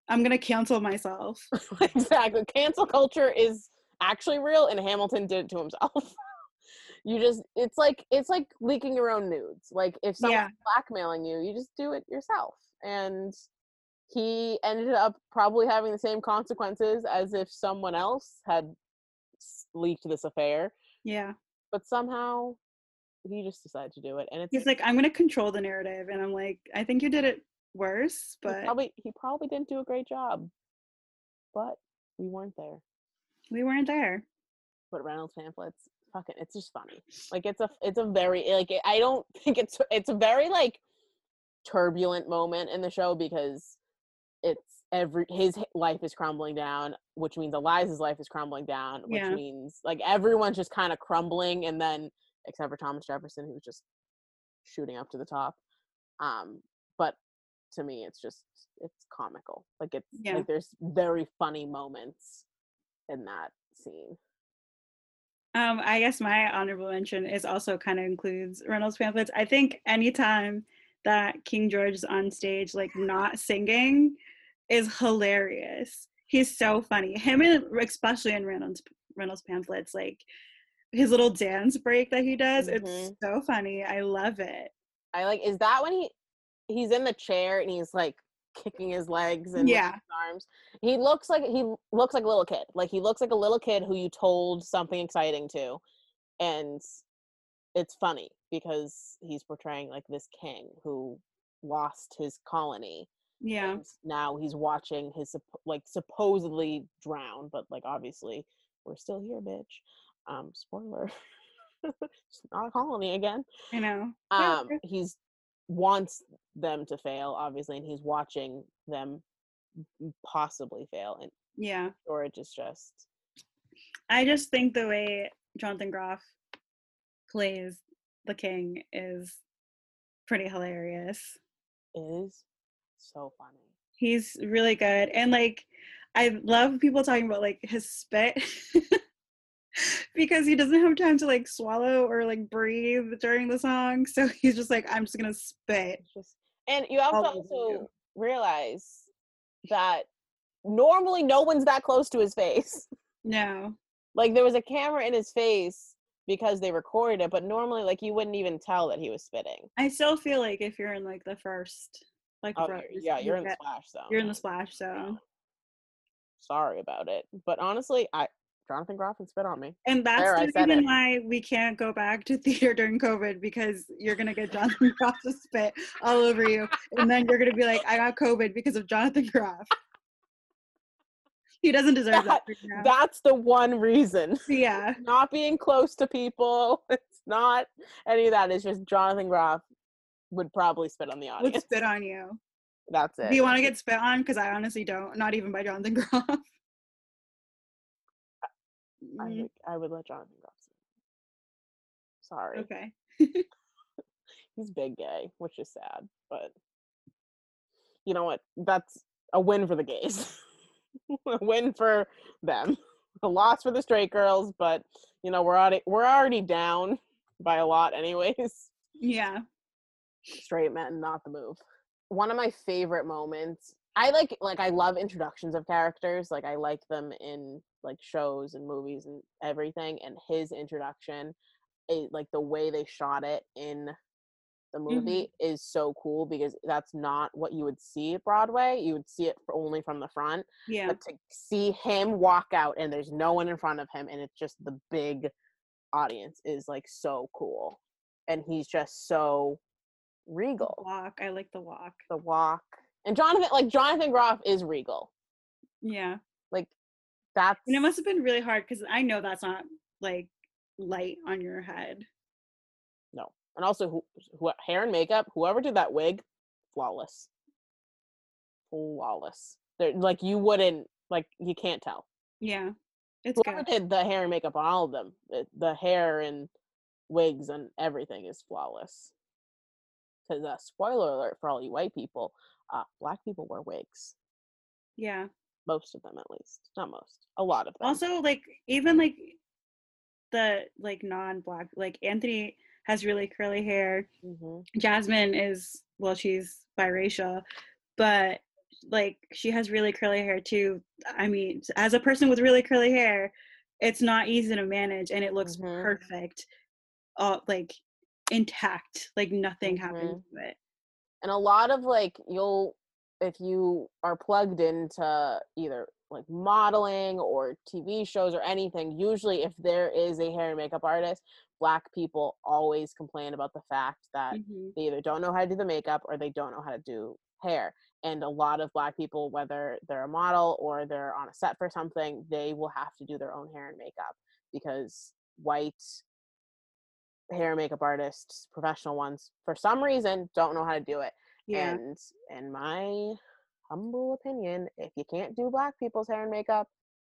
I'm gonna cancel myself." [laughs] exactly. Cancel culture is actually real, and Hamilton did it to himself. [laughs] you just it's like it's like leaking your own nudes. Like if someone's yeah. blackmailing you, you just do it yourself. And he ended up probably having the same consequences as if someone else had leaked this affair. Yeah. But somehow he just decided to do it and it's He's like I'm going to control the narrative and I'm like I think you did it worse, but he probably he probably didn't do a great job. But we weren't there. We weren't there. But Reynolds pamphlets fucking it's just funny. Like it's a it's a very like I don't think it's it's a very like turbulent moment in the show because it's every his life is crumbling down which means eliza's life is crumbling down which yeah. means like everyone's just kind of crumbling and then except for thomas jefferson who's just shooting up to the top um but to me it's just it's comical like it's yeah. like there's very funny moments in that scene um i guess my honorable mention is also kind of includes reynolds pamphlets i think anytime that king george is on stage like not singing is hilarious. He's so funny. Him and especially in Reynolds Reynolds pamphlets, like his little dance break that he does. It's Mhm. so funny. I love it. I like. Is that when he he's in the chair and he's like kicking his legs and Yeah. his arms? He looks like he looks like a little kid. Like he looks like a little kid who you told something exciting to, and it's funny because he's portraying like this king who lost his colony Yeah. now he's watching his like supposedly drown but like obviously we're still here bitch um spoiler [laughs] it's not a colony again I know. Um he's wants them to fail obviously and he's watching them possibly fail and Yeah. George is just I just think the way Jonathan Groff plays the king is pretty hilarious. is so funny He's really good. And like I love people talking about like his spit [laughs] because he doesn't have time to like swallow or like breathe during the song. So he's just like, I'm just gonna spit. Just and you have to also realize that normally no one's that close to his face [laughs] No. like there was a camera in his face because they recorded it but normally like you wouldn't even tell that he was spitting I still feel like if you're in like the first like oh yeah you you're in the splash zone you're in the splash zone. Sorry about it but honestly i jonathan groff can spit on me And that's There, the reason why we can't go back to theater during COVID because you're gonna get [laughs] Jonathan Groff to spit all over you, and then you're gonna be like, "I got COVID because of Jonathan Groff." He doesn't deserve that. right now. that's the one reason yeah, not being close to people [laughs] it's not any of that it's just jonathan groff would probably spit on the would audience spit on you. [laughs] that's it Do you want to get spit on? Because I honestly don't. Not even by Jonathan Groff. I, Mm, would, I would let jonathan groff sorry okay. [laughs] he's big gay, which is sad, but you know what? That's a win for the gays. [laughs] a win for them. A loss for the straight girls, but you know, we're already we're already down by a lot anyways. Yeah. Straight men, not the move. One of my favorite moments. I like like I love introductions of characters. Like I like them in like shows and movies and everything. And his introduction, it, like the way they shot it in the mm-hmm. movie is so cool because that's not what you would see at Broadway. You would see it only from the front. Yeah. But to see him walk out and there's no one in front of him and it's just the big audience is like so cool. And he's just so regal. Walk. I like the walk. The walk. And Jonathan like Jonathan Groff is regal. Yeah. Like that's And it must have been really hard because I know that's not like light on your head. no. And also who, who hair and makeup, whoever did that wig, flawless. Flawless. They're, like you wouldn't like you can't tell. Yeah. It's whoever good. did the hair and makeup on all of them, the, the hair and wigs and everything is flawless. Because uh, spoiler alert for all you white people, uh, black people wear wigs. Yeah. Most of them, at least, not most, a lot of them. Also, like even like the like non-black, like Anthony has really curly hair. hmm Jasmine is well, she's biracial, but like she has really curly hair too. I mean, as a person with really curly hair, it's not easy to manage, and it looks Mhm. perfect, uh, like intact, like nothing happened to it. and a lot of like you'll if you are plugged into either like modeling or TV shows or anything, usually if there is a hair and makeup artist, black people always complain about the fact that Mhm. they either don't know how to do the makeup or they don't know how to do hair. And a lot of black people, whether they're a model or they're on a set for something, they will have to do their own hair and makeup because white hair and makeup artists, professional ones, for some reason, don't know how to do it. Yeah, And in my humble opinion, if you can't do black people's hair and makeup,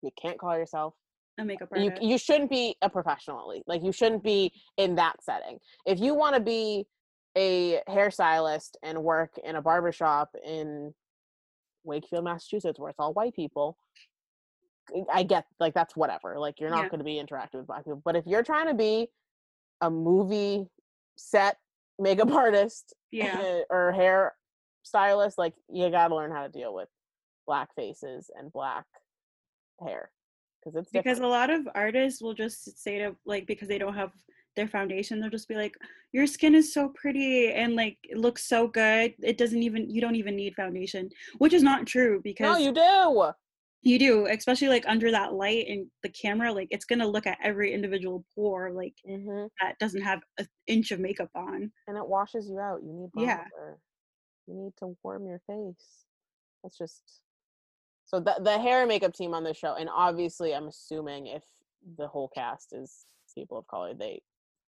you can't call yourself a makeup you artist. you shouldn't be a professional at least. Like you shouldn't be in that setting. If you want to be a hairstylist and work in a barber shop in Wakefield, Massachusetts, where it's all white people, I get like that's whatever. Like you're not Yeah. going to be interactive with black people. But if you're trying to be a movie set makeup [laughs] artist yeah, eh, or hair stylist, like you got to learn how to deal with black faces and black hair because it's because a lot of artists will just say to like because they don't have their foundation they'll just be like your skin is so pretty and like it looks so good it doesn't even you don't even need foundation which is not true because no, you do. You do especially like under that light and the camera like it's gonna look at every individual pore like hmm that doesn't have an inch of makeup on And it washes you out. You need Yeah. bronzer. You need to warm your face. That's just so the the hair and makeup team on this show, and obviously, I'm assuming if the whole cast is people of color, they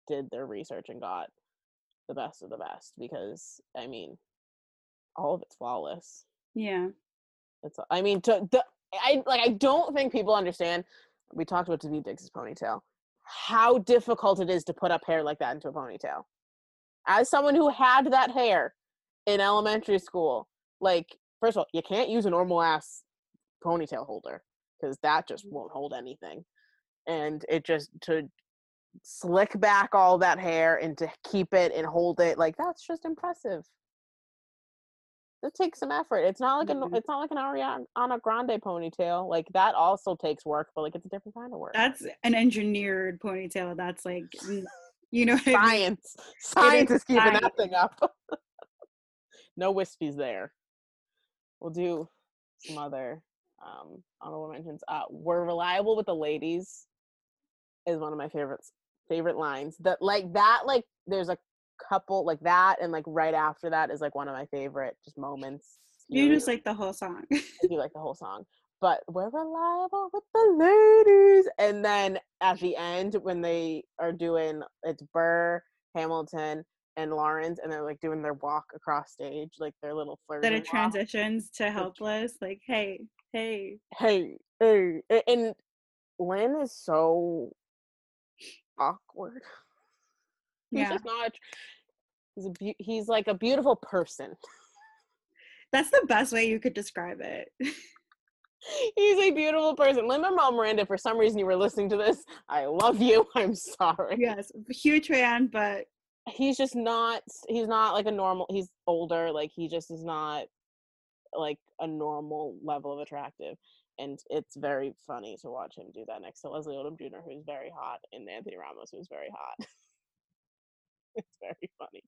did their research and got the best of the best because I mean, all of it's flawless. yeah It's I mean to the I like I don't think people understand. We talked about Daveed Diggs' ponytail. How difficult it is to put up hair like that into a ponytail. As someone who had that hair in elementary school, like first of all, you can't use a normal ass ponytail holder because that just mm. won't hold anything. And it just to slick back all that hair and to keep it and hold it like that's just impressive. It takes some effort. It's not like Mhm. a it's not like an Ariana Grande ponytail. Like that also takes work, but like it's a different kind of work. that's an engineered ponytail that's like you know what I mean? science. Science is keeping science. that thing up. [laughs] no wispies there. We'll do some other um honorable mentions. Uh we're reliable with the ladies is one of my favorites favorite lines. That like that like there's a couple like that and like right after that is like one of my favorite just moments. you just like the whole song I do like the whole song. But we're reliable with the ladies. And then at the end, when they are doing it's Burr, Hamilton, and Laurens, and they're like doing their walk across stage, like their little that flirting. it walk. transitions to helpless like hey hey Hey, hey, and Lin is so awkward. He's yeah just not. He's a he's like a beautiful person. that's the best way you could describe it [laughs] He's a beautiful person. Lin Manuel Miranda, for some reason you were listening to this. I love you. [laughs] I'm sorry. yes huge fan but He's just not he's not like a normal he's older, like he just is not like a normal level of attractive. And it's very funny to watch him do that next to Leslie Odom Jr., who's very hot, and Anthony Ramos, who's very hot. [laughs] it's very funny.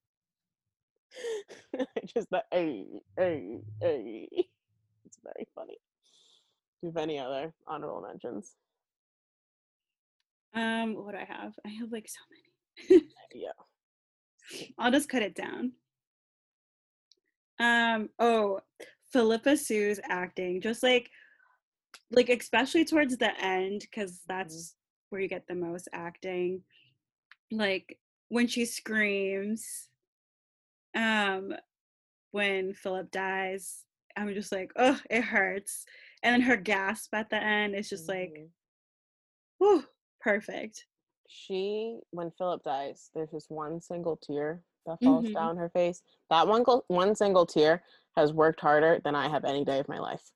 [laughs] just the hey, hey, hey. It's very funny. Do you have any other honorable mentions? um what do i have i have like so many Yeah. [laughs] I'll just cut it down. Um, oh, Phillipa Soo's acting, just like like especially towards the end, because that's where you get the most acting. Like when she screams, um, when Philip dies, I'm just like, oh, it hurts. And then her gasp at the end is just like, Mhm. whew, perfect. she when Philip dies, there's just one single tear that falls Mhm. down her face. That one go- one single tear has worked harder than I have any day of my life.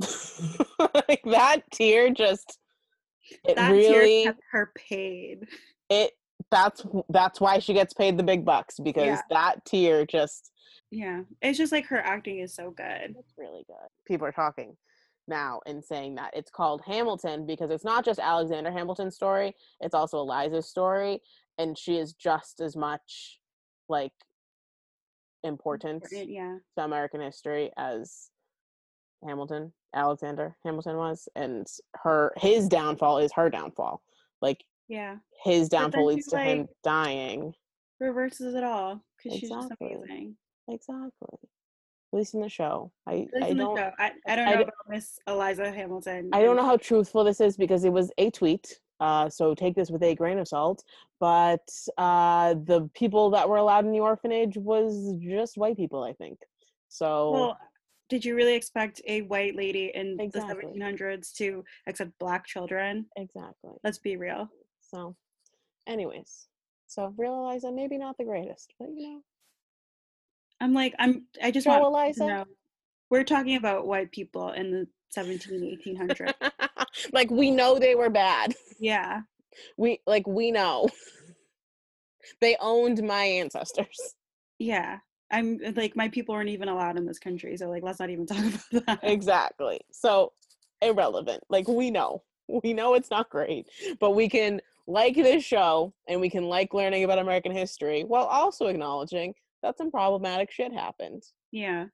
[laughs] like that tear just it That really tear kept her paid. it that's that's why she gets paid the big bucks because Yeah. that tear just Yeah, it's just like her acting is so good. it's really good. People are talking now and saying that it's called Hamilton because it's not just Alexander Hamilton's story, it's also Eliza's story. And she is just as much like important Important, Yeah, to American history as Hamilton, Alexander Hamilton was. And her his downfall is her downfall. Like yeah. his downfall leads she's to him dying. Reverses it all because she's Exactly. just amazing. Exactly. At least in the show. I, I in don't show. I, I don't I know d- about Miss Eliza Hamilton. I don't know how truthful this is because it was a tweet. Uh, so take this with a grain of salt. But uh, the people that were allowed in the orphanage was just white people, I think. So Well, did you really expect a white lady in Exactly. the 1700s to accept black children? exactly. Let's be real. So, anyways, so realize that maybe not the greatest, but you know, I'm like, I'm. I just Joe want Eliza? to know. We're talking about white people in the 17, 1800s. [laughs] like we know they were bad. [laughs] yeah, We like we know [laughs] they owned my ancestors. yeah. I'm like, my people weren't even allowed in this country, so like, let's not even talk about that. exactly. So irrelevant. Like we know. we know it's not great, but we can like this show and we can like learning about American history while also acknowledging that some problematic shit happened. Yeah.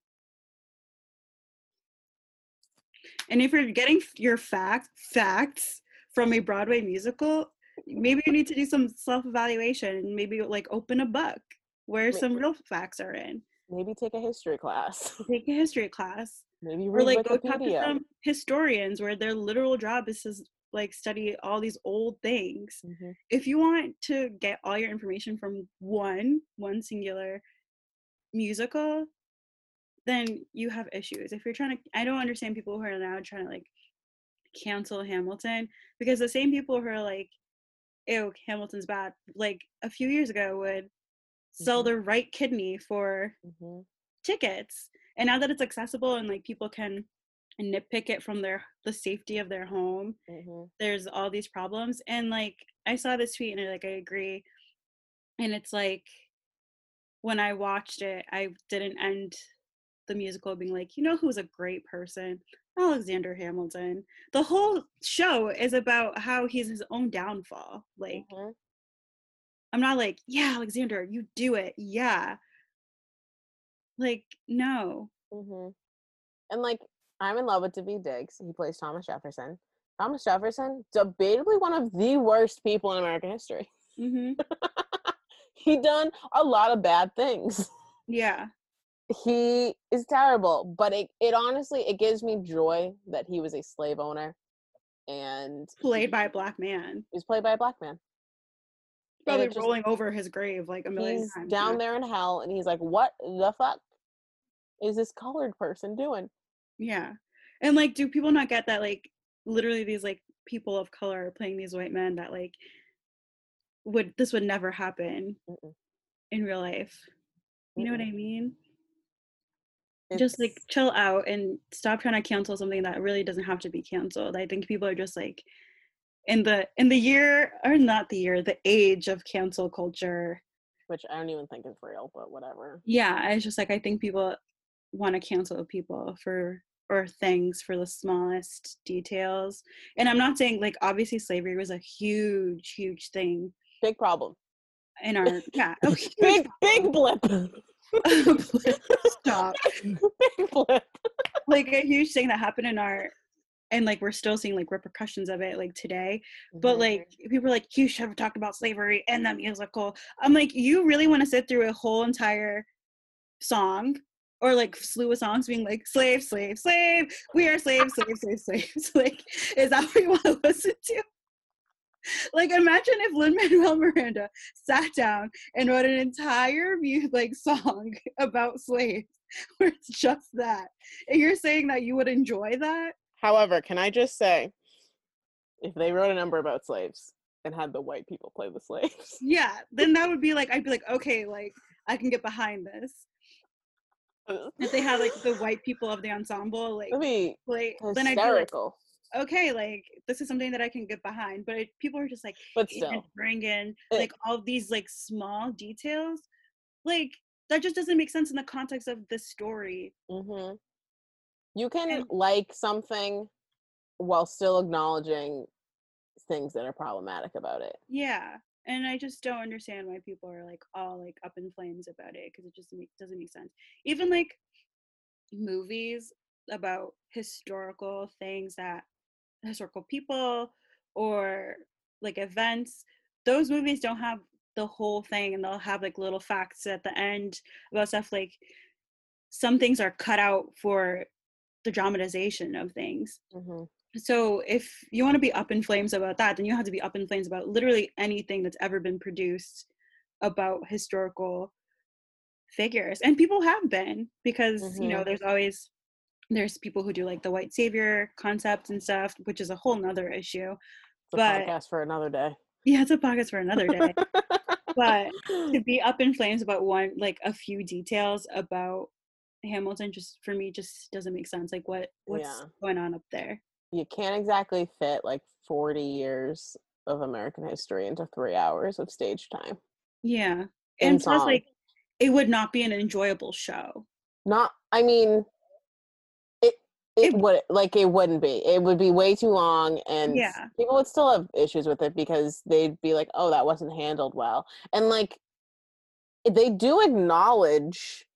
And if you're getting your fact facts from a Broadway musical, maybe you need to do some self-evaluation and maybe like open a book where some real facts are in. Maybe take a history class. [laughs] Take a history class. Maybe or like go talk to some historians where their literal job is to like study all these old things Mhm. if you want to get all your information from one one singular musical then you have issues if you're trying to i don't understand people who are now trying to like cancel hamilton because the same people who are like ew hamilton's bad like a few years ago would sell Mhm. their right kidney for Mhm. tickets and now that it's accessible and like people can nitpick it from their the safety of their home Mhm. there's all these problems and like i saw this tweet and I, like i agree and it's like when i watched it i didn't end the musical being like you know who's a great person alexander hamilton the whole show is about how he's his own downfall like Mhm. i'm not like yeah alexander you do it yeah like no Mhm. And like, I'm in love with Daveed Diggs. He plays Thomas Jefferson. Thomas Jefferson, debatably one of the worst people in American history. hmm [laughs] he done a lot of bad things. yeah He is terrible, but it, it honestly it gives me joy that he was a slave owner and played by a black man he was played by a black man. Probably just- rolling over his grave like a million he's times down there in hell and he's like, What the fuck is this colored person doing? Yeah. And like do people not get that like literally these like people of color are playing these white men that like would this would never happen Mm-mm. in real life. You know what I mean? Just like chill out and stop trying to cancel something that really doesn't have to be canceled. I think people are just like in the in the year or not the year, the age of cancel culture. which I don't even think is real, but whatever. Yeah, it's just like I think people want to cancel people for or things for the smallest details. And I'm not saying like obviously slavery was a huge, huge thing Big problem. in [laughs] our yeah. [laughs] a huge Big big [laughs] blip. stop. big blip. Like a huge thing that happened in our and like we're still seeing like repercussions of it like today. But Mhm. like people are like, you should have talked about slavery in the musical. I'm like, you really want to sit through a whole entire song or like slew of songs being like slave, slave, slave, we are slaves, slaves, slaves, slaves. [laughs] like, is that what you want to listen to? Like, imagine if Lin Manuel Miranda sat down and wrote an entire like song [laughs] about slaves, [laughs] where it's just that, and you're saying that you would enjoy that? However, can I just say, if they wrote a number about slaves and had the white people play the slaves, Yeah, then that would be like, I'd be like, okay, like I can get behind this. [laughs] if they had like the white people of the ensemble like play then i'd be like okay like this is something that i can get behind but it, people are just like But still, bring in It- like all these like small details like that just doesn't make sense in the context of the story. Hmm you can And- like something while still acknowledging things that are problematic about it. yeah and i just don't understand why people are like all like up in flames about it because it just make, doesn't make sense. Even like movies about historical things that historical people or like events those movies don't have the whole thing and they'll have like little facts at the end about stuff like some things are cut out for the dramatization of things. Hmm so if you want to be up in flames about that then you have to be up in flames about literally anything that's ever been produced about historical figures and people have been because you know Mhm. there's always there's people who do like the white savior concept and stuff which is a whole nother issue It's a But- podcast for another day. yeah it's a podcast for another day [laughs] but to be up in flames about one like a few details about hamilton just for me just doesn't make sense like what what's Yeah. going on up there you can't exactly fit like 40 years of American history into three hours of stage time. yeah and plus song. like it would not be an enjoyable show Not, I mean, it it, It- would like it wouldn't be. It would be way too long, and Yeah. people would still have issues with it because they'd be like, "Oh, that wasn't handled well," and like they do acknowledge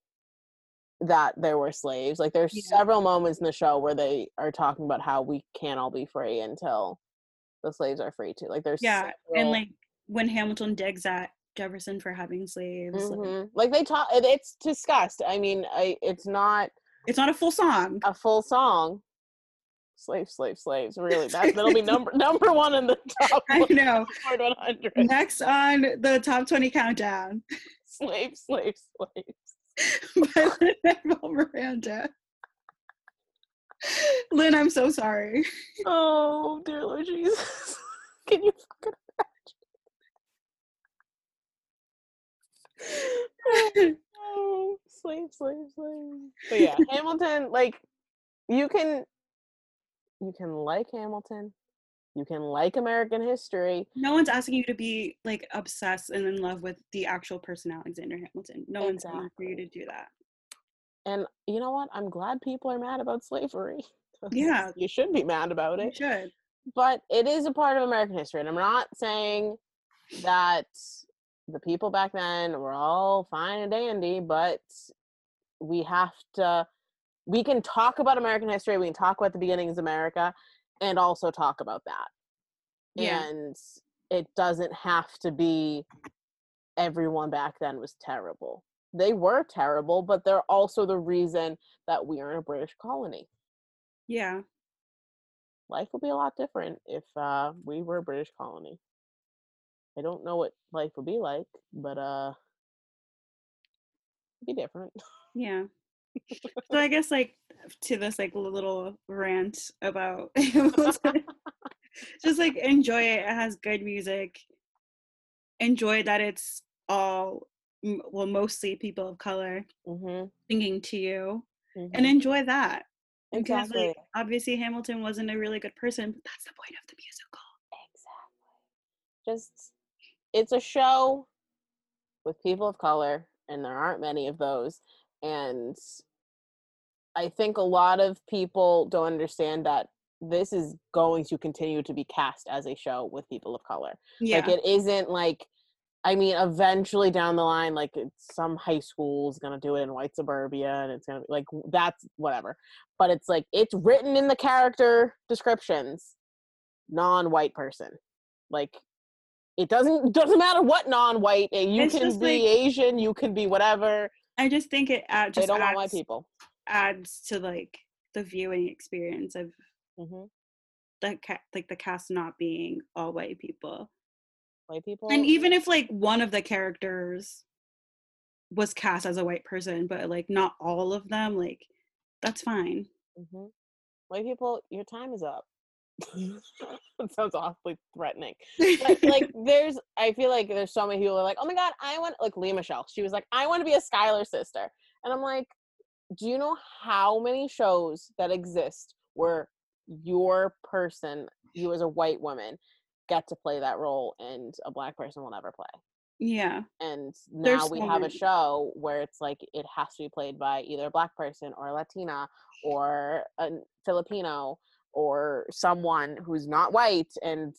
that there were slaves. Like there's Yeah. several moments in the show where they are talking about how we can't all be free until the slaves are free too. Like there's yeah and like when hamilton digs at jefferson for having slaves like, Mhm. like they talk. It's discussed. I mean, I it's not it's not a full song a full song. Slave, slave, slaves. Really, that that'll be [laughs] number number one in the top i know 100. next on the top 20 countdown Slave, slave, slaves. [laughs] by Lin-Manuel Miranda. Lin, I'm so sorry. Oh, dear Lord Jesus. [laughs] Can you fucking imagine? [laughs] oh, slave, slave, slave. But yeah, Hamilton, like, you can, you can like Hamilton. You can like American history. No one's asking you to be like obsessed and in love with the actual person Alexander Hamilton. No one's asking for you to do that. And you know what? I'm glad people are mad about slavery. [laughs] Yeah. You should be mad about it. You should. but it is a part of American history. And I'm not saying that the people back then were all fine and dandy, but we have to, we can talk about American history, we can talk about the beginnings of America, and also talk about that. Yeah. And it doesn't have to be everyone back then was terrible. They were terrible, but they're also the reason that we are in a British colony Yeah. life would be a lot different if uh, we were a British colony. I don't know what life would be like, but uh, it'd be different. Yeah. So I guess like to this like little rant about [laughs] [laughs] just like enjoy it. It has good music. Enjoy that it's all well mostly people of color mm-hmm. singing to you mm-hmm. and enjoy that. Because like obviously Hamilton wasn't a really good person, but that's the point of the musical. exactly. Just it's a show with people of color, and there aren't many of those. And I think a lot of people don't understand that this is going to continue to be cast as a show with people of color. Yeah. Like it isn't like I mean, eventually down the line, like it's, some high school's gonna do it in white suburbia, and it's gonna be like that's whatever. But it's like it's written in the character descriptions, non-white person. Like it doesn't [laughs] doesn't matter what non-white. eh, You It's can be like- Asian, you can be whatever. I just think it They just don't want white adds, people. adds to like the viewing experience of hmm the ca- like the cast not being all white people. White people. And even if like one of the characters was cast as a white person, but like not all of them, like that's fine. hmm White people, your time is up. It [laughs] sounds awfully threatening. But, [laughs] like, there's, I feel like there's so many people who are like, oh my god, I want, like Lea Michele. She was like, I want to be a Schuyler sister, and I'm like, do you know how many shows that exist where your person, you as a white woman, get to play that role, and a black person will never play? Yeah. and There's now we so have a show where it's like it has to be played by either a black person or a latina or a filipino or someone who's not white and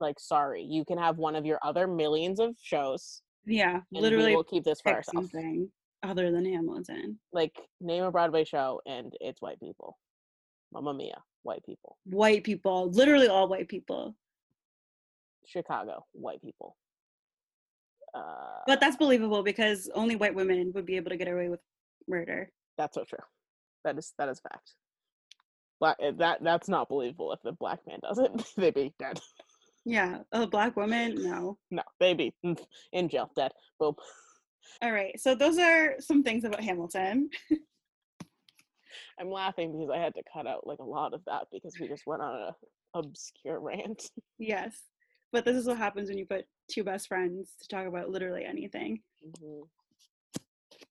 like sorry you can have one of your other millions of shows Yeah. Literally we will keep this for ourselves something other than Hamilton. like name a broadway show and it's white people Mamma mia white people White people, literally all white people. chicago white people uh But that's believable because only white women would be able to get away with murder. That's so true. That is that is fact. Black eh, that that's not believable if the black man does it. [laughs] They'd be dead. Yeah. A black woman? No. No, they'd be in jail, dead. Boom. All right. So those are some things about Hamilton. [laughs] I'm laughing because I had to cut out like a lot of that because we just went on a obscure [laughs] rant. Yes. But this is what happens when you put two best friends to talk about literally anything. Mhm.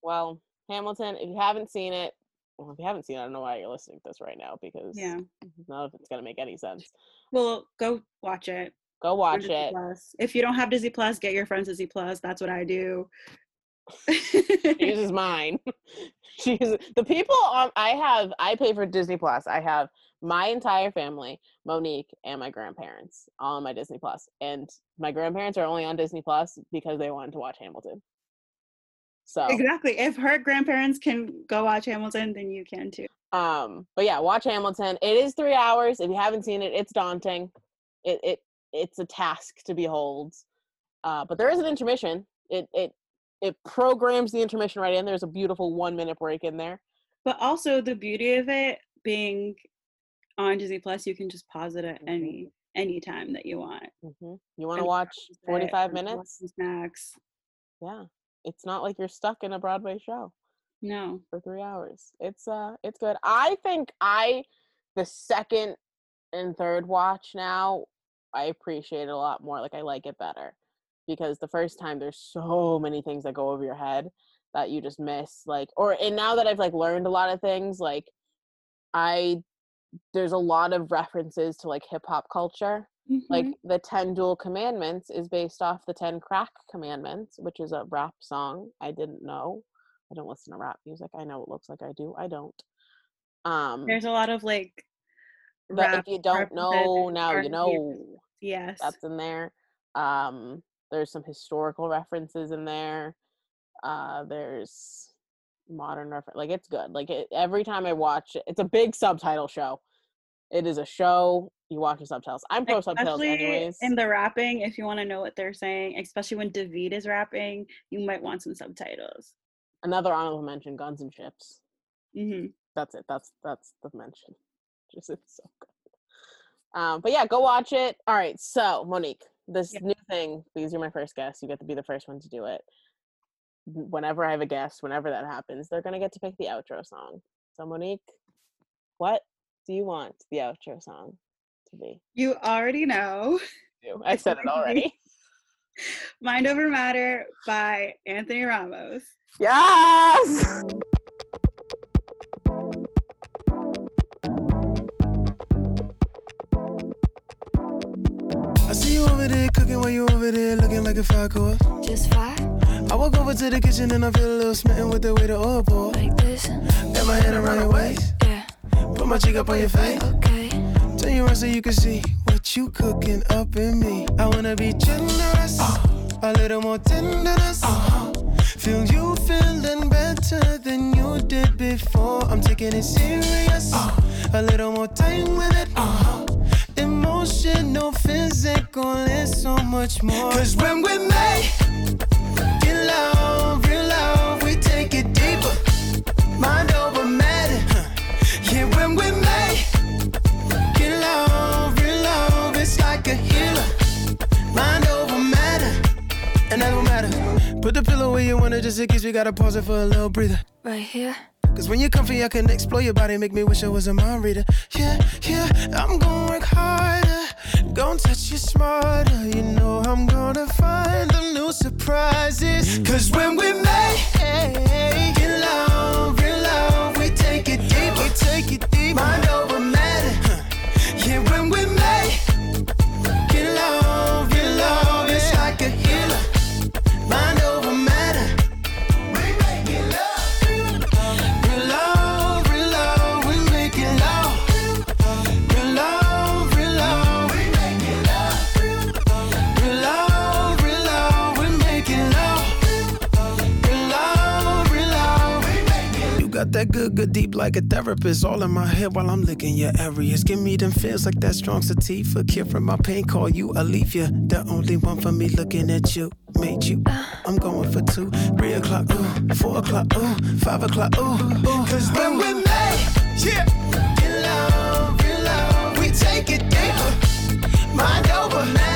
Well, Hamilton, if you haven't seen it, well, if you haven't seen it, I don't know why you're listening to this right now because Yeah. none of it's gonna make any sense. Well, go watch it. Go watch it. Plus. If you don't have Disney Plus, get your friends Disney Plus. That's what I do. [laughs] she uses mine. She's the people on. I have. I pay for Disney Plus. I have my entire family, Monique, and my grandparents all on my Disney Plus. And my grandparents are only on Disney Plus because they wanted to watch Hamilton. So exactly, if her grandparents can go watch Hamilton, then you can too. Um, but yeah, watch Hamilton. It is three hours. If you haven't seen it, it's daunting. It it it's a task to behold. Uh, but there is an intermission. It it it programs the intermission right in. There's a beautiful one minute break in there. But also the beauty of it being on Disney Plus, you can just pause it at mm-hmm. any any time that you want. Mm-hmm. You want to watch 45 minutes? Snacks. Yeah, it's not like you're stuck in a Broadway show. No, for three hours. It's uh, it's good. I think I the second and third watch now I appreciate it a lot more. Like I like it better because the first time there's so many things that go over your head that you just miss. Like or and now that I've like learned a lot of things, like I there's a lot of references to like hip hop culture. Mm-hmm. Like the 10 duel commandments is based off the 10 crack commandments, which is a rap song. I didn't know. I don't listen to rap music. I know it looks like I do. I don't. Um There's a lot of like but if you don't know now you know yes that's in there um there's some historical references in there uh there's modern reference like it's good like it, every time i watch it it's a big subtitle show it is a show you watch the subtitles. I'm pro subtitles anyways. in the rapping if you want to know what they're saying especially when daveed is rapping you might want some subtitles. Another honorable mention guns and ships mm-hmm. that's it that's that's the mention. [laughs] Just it's so good. Um but yeah go watch it. All right so monique this yeah. new thing because you're my first guest you get to be the first one to do it. Whenever i have a guest whenever that happens they're gonna get to pick the outro song. So monique what do you want the outro song to be you already know [laughs] i said it already [laughs] mind over matter by anthony ramos yes I see you over there cooking while you over there looking like a fire course. Just fire? I walk over to the kitchen and I feel a little smitten with the way the oil pour. Like this? Got my hand around your waist. Put my cheek up on your face. Okay. Turn you around so you can see what you cooking up in me. I wanna be generous, uh, a little more tenderness. Uh, feel you feeling better than you did before. I'm taking it serious, uh, a little more time with it. Uh, emotional, physical, and so much more. Cause when we make Put the pillow where you want it just in case we gotta pause it for a little breather. Right here. Cause when you're comfy, I can explore your body, make me wish I was a mind reader. Yeah, yeah, I'm gonna work harder, gonna touch you smarter. You know I'm gonna find the new surprises. Cause when we make in love, in love, we take it deep, we take it deep, mind over matter. Yeah, when we got that good, good deep like a therapist. All in my head while I'm licking your areas. Give me them feels like that strong sativa. Cure from my pain, call you Alivia. The only one for me looking at you. Made you. I'm going for two. Three o'clock, ooh. Four o'clock, ooh. Five o'clock, ooh. ooh. Cause when we make, yeah. In love, in love, we take it deeper. Mind over.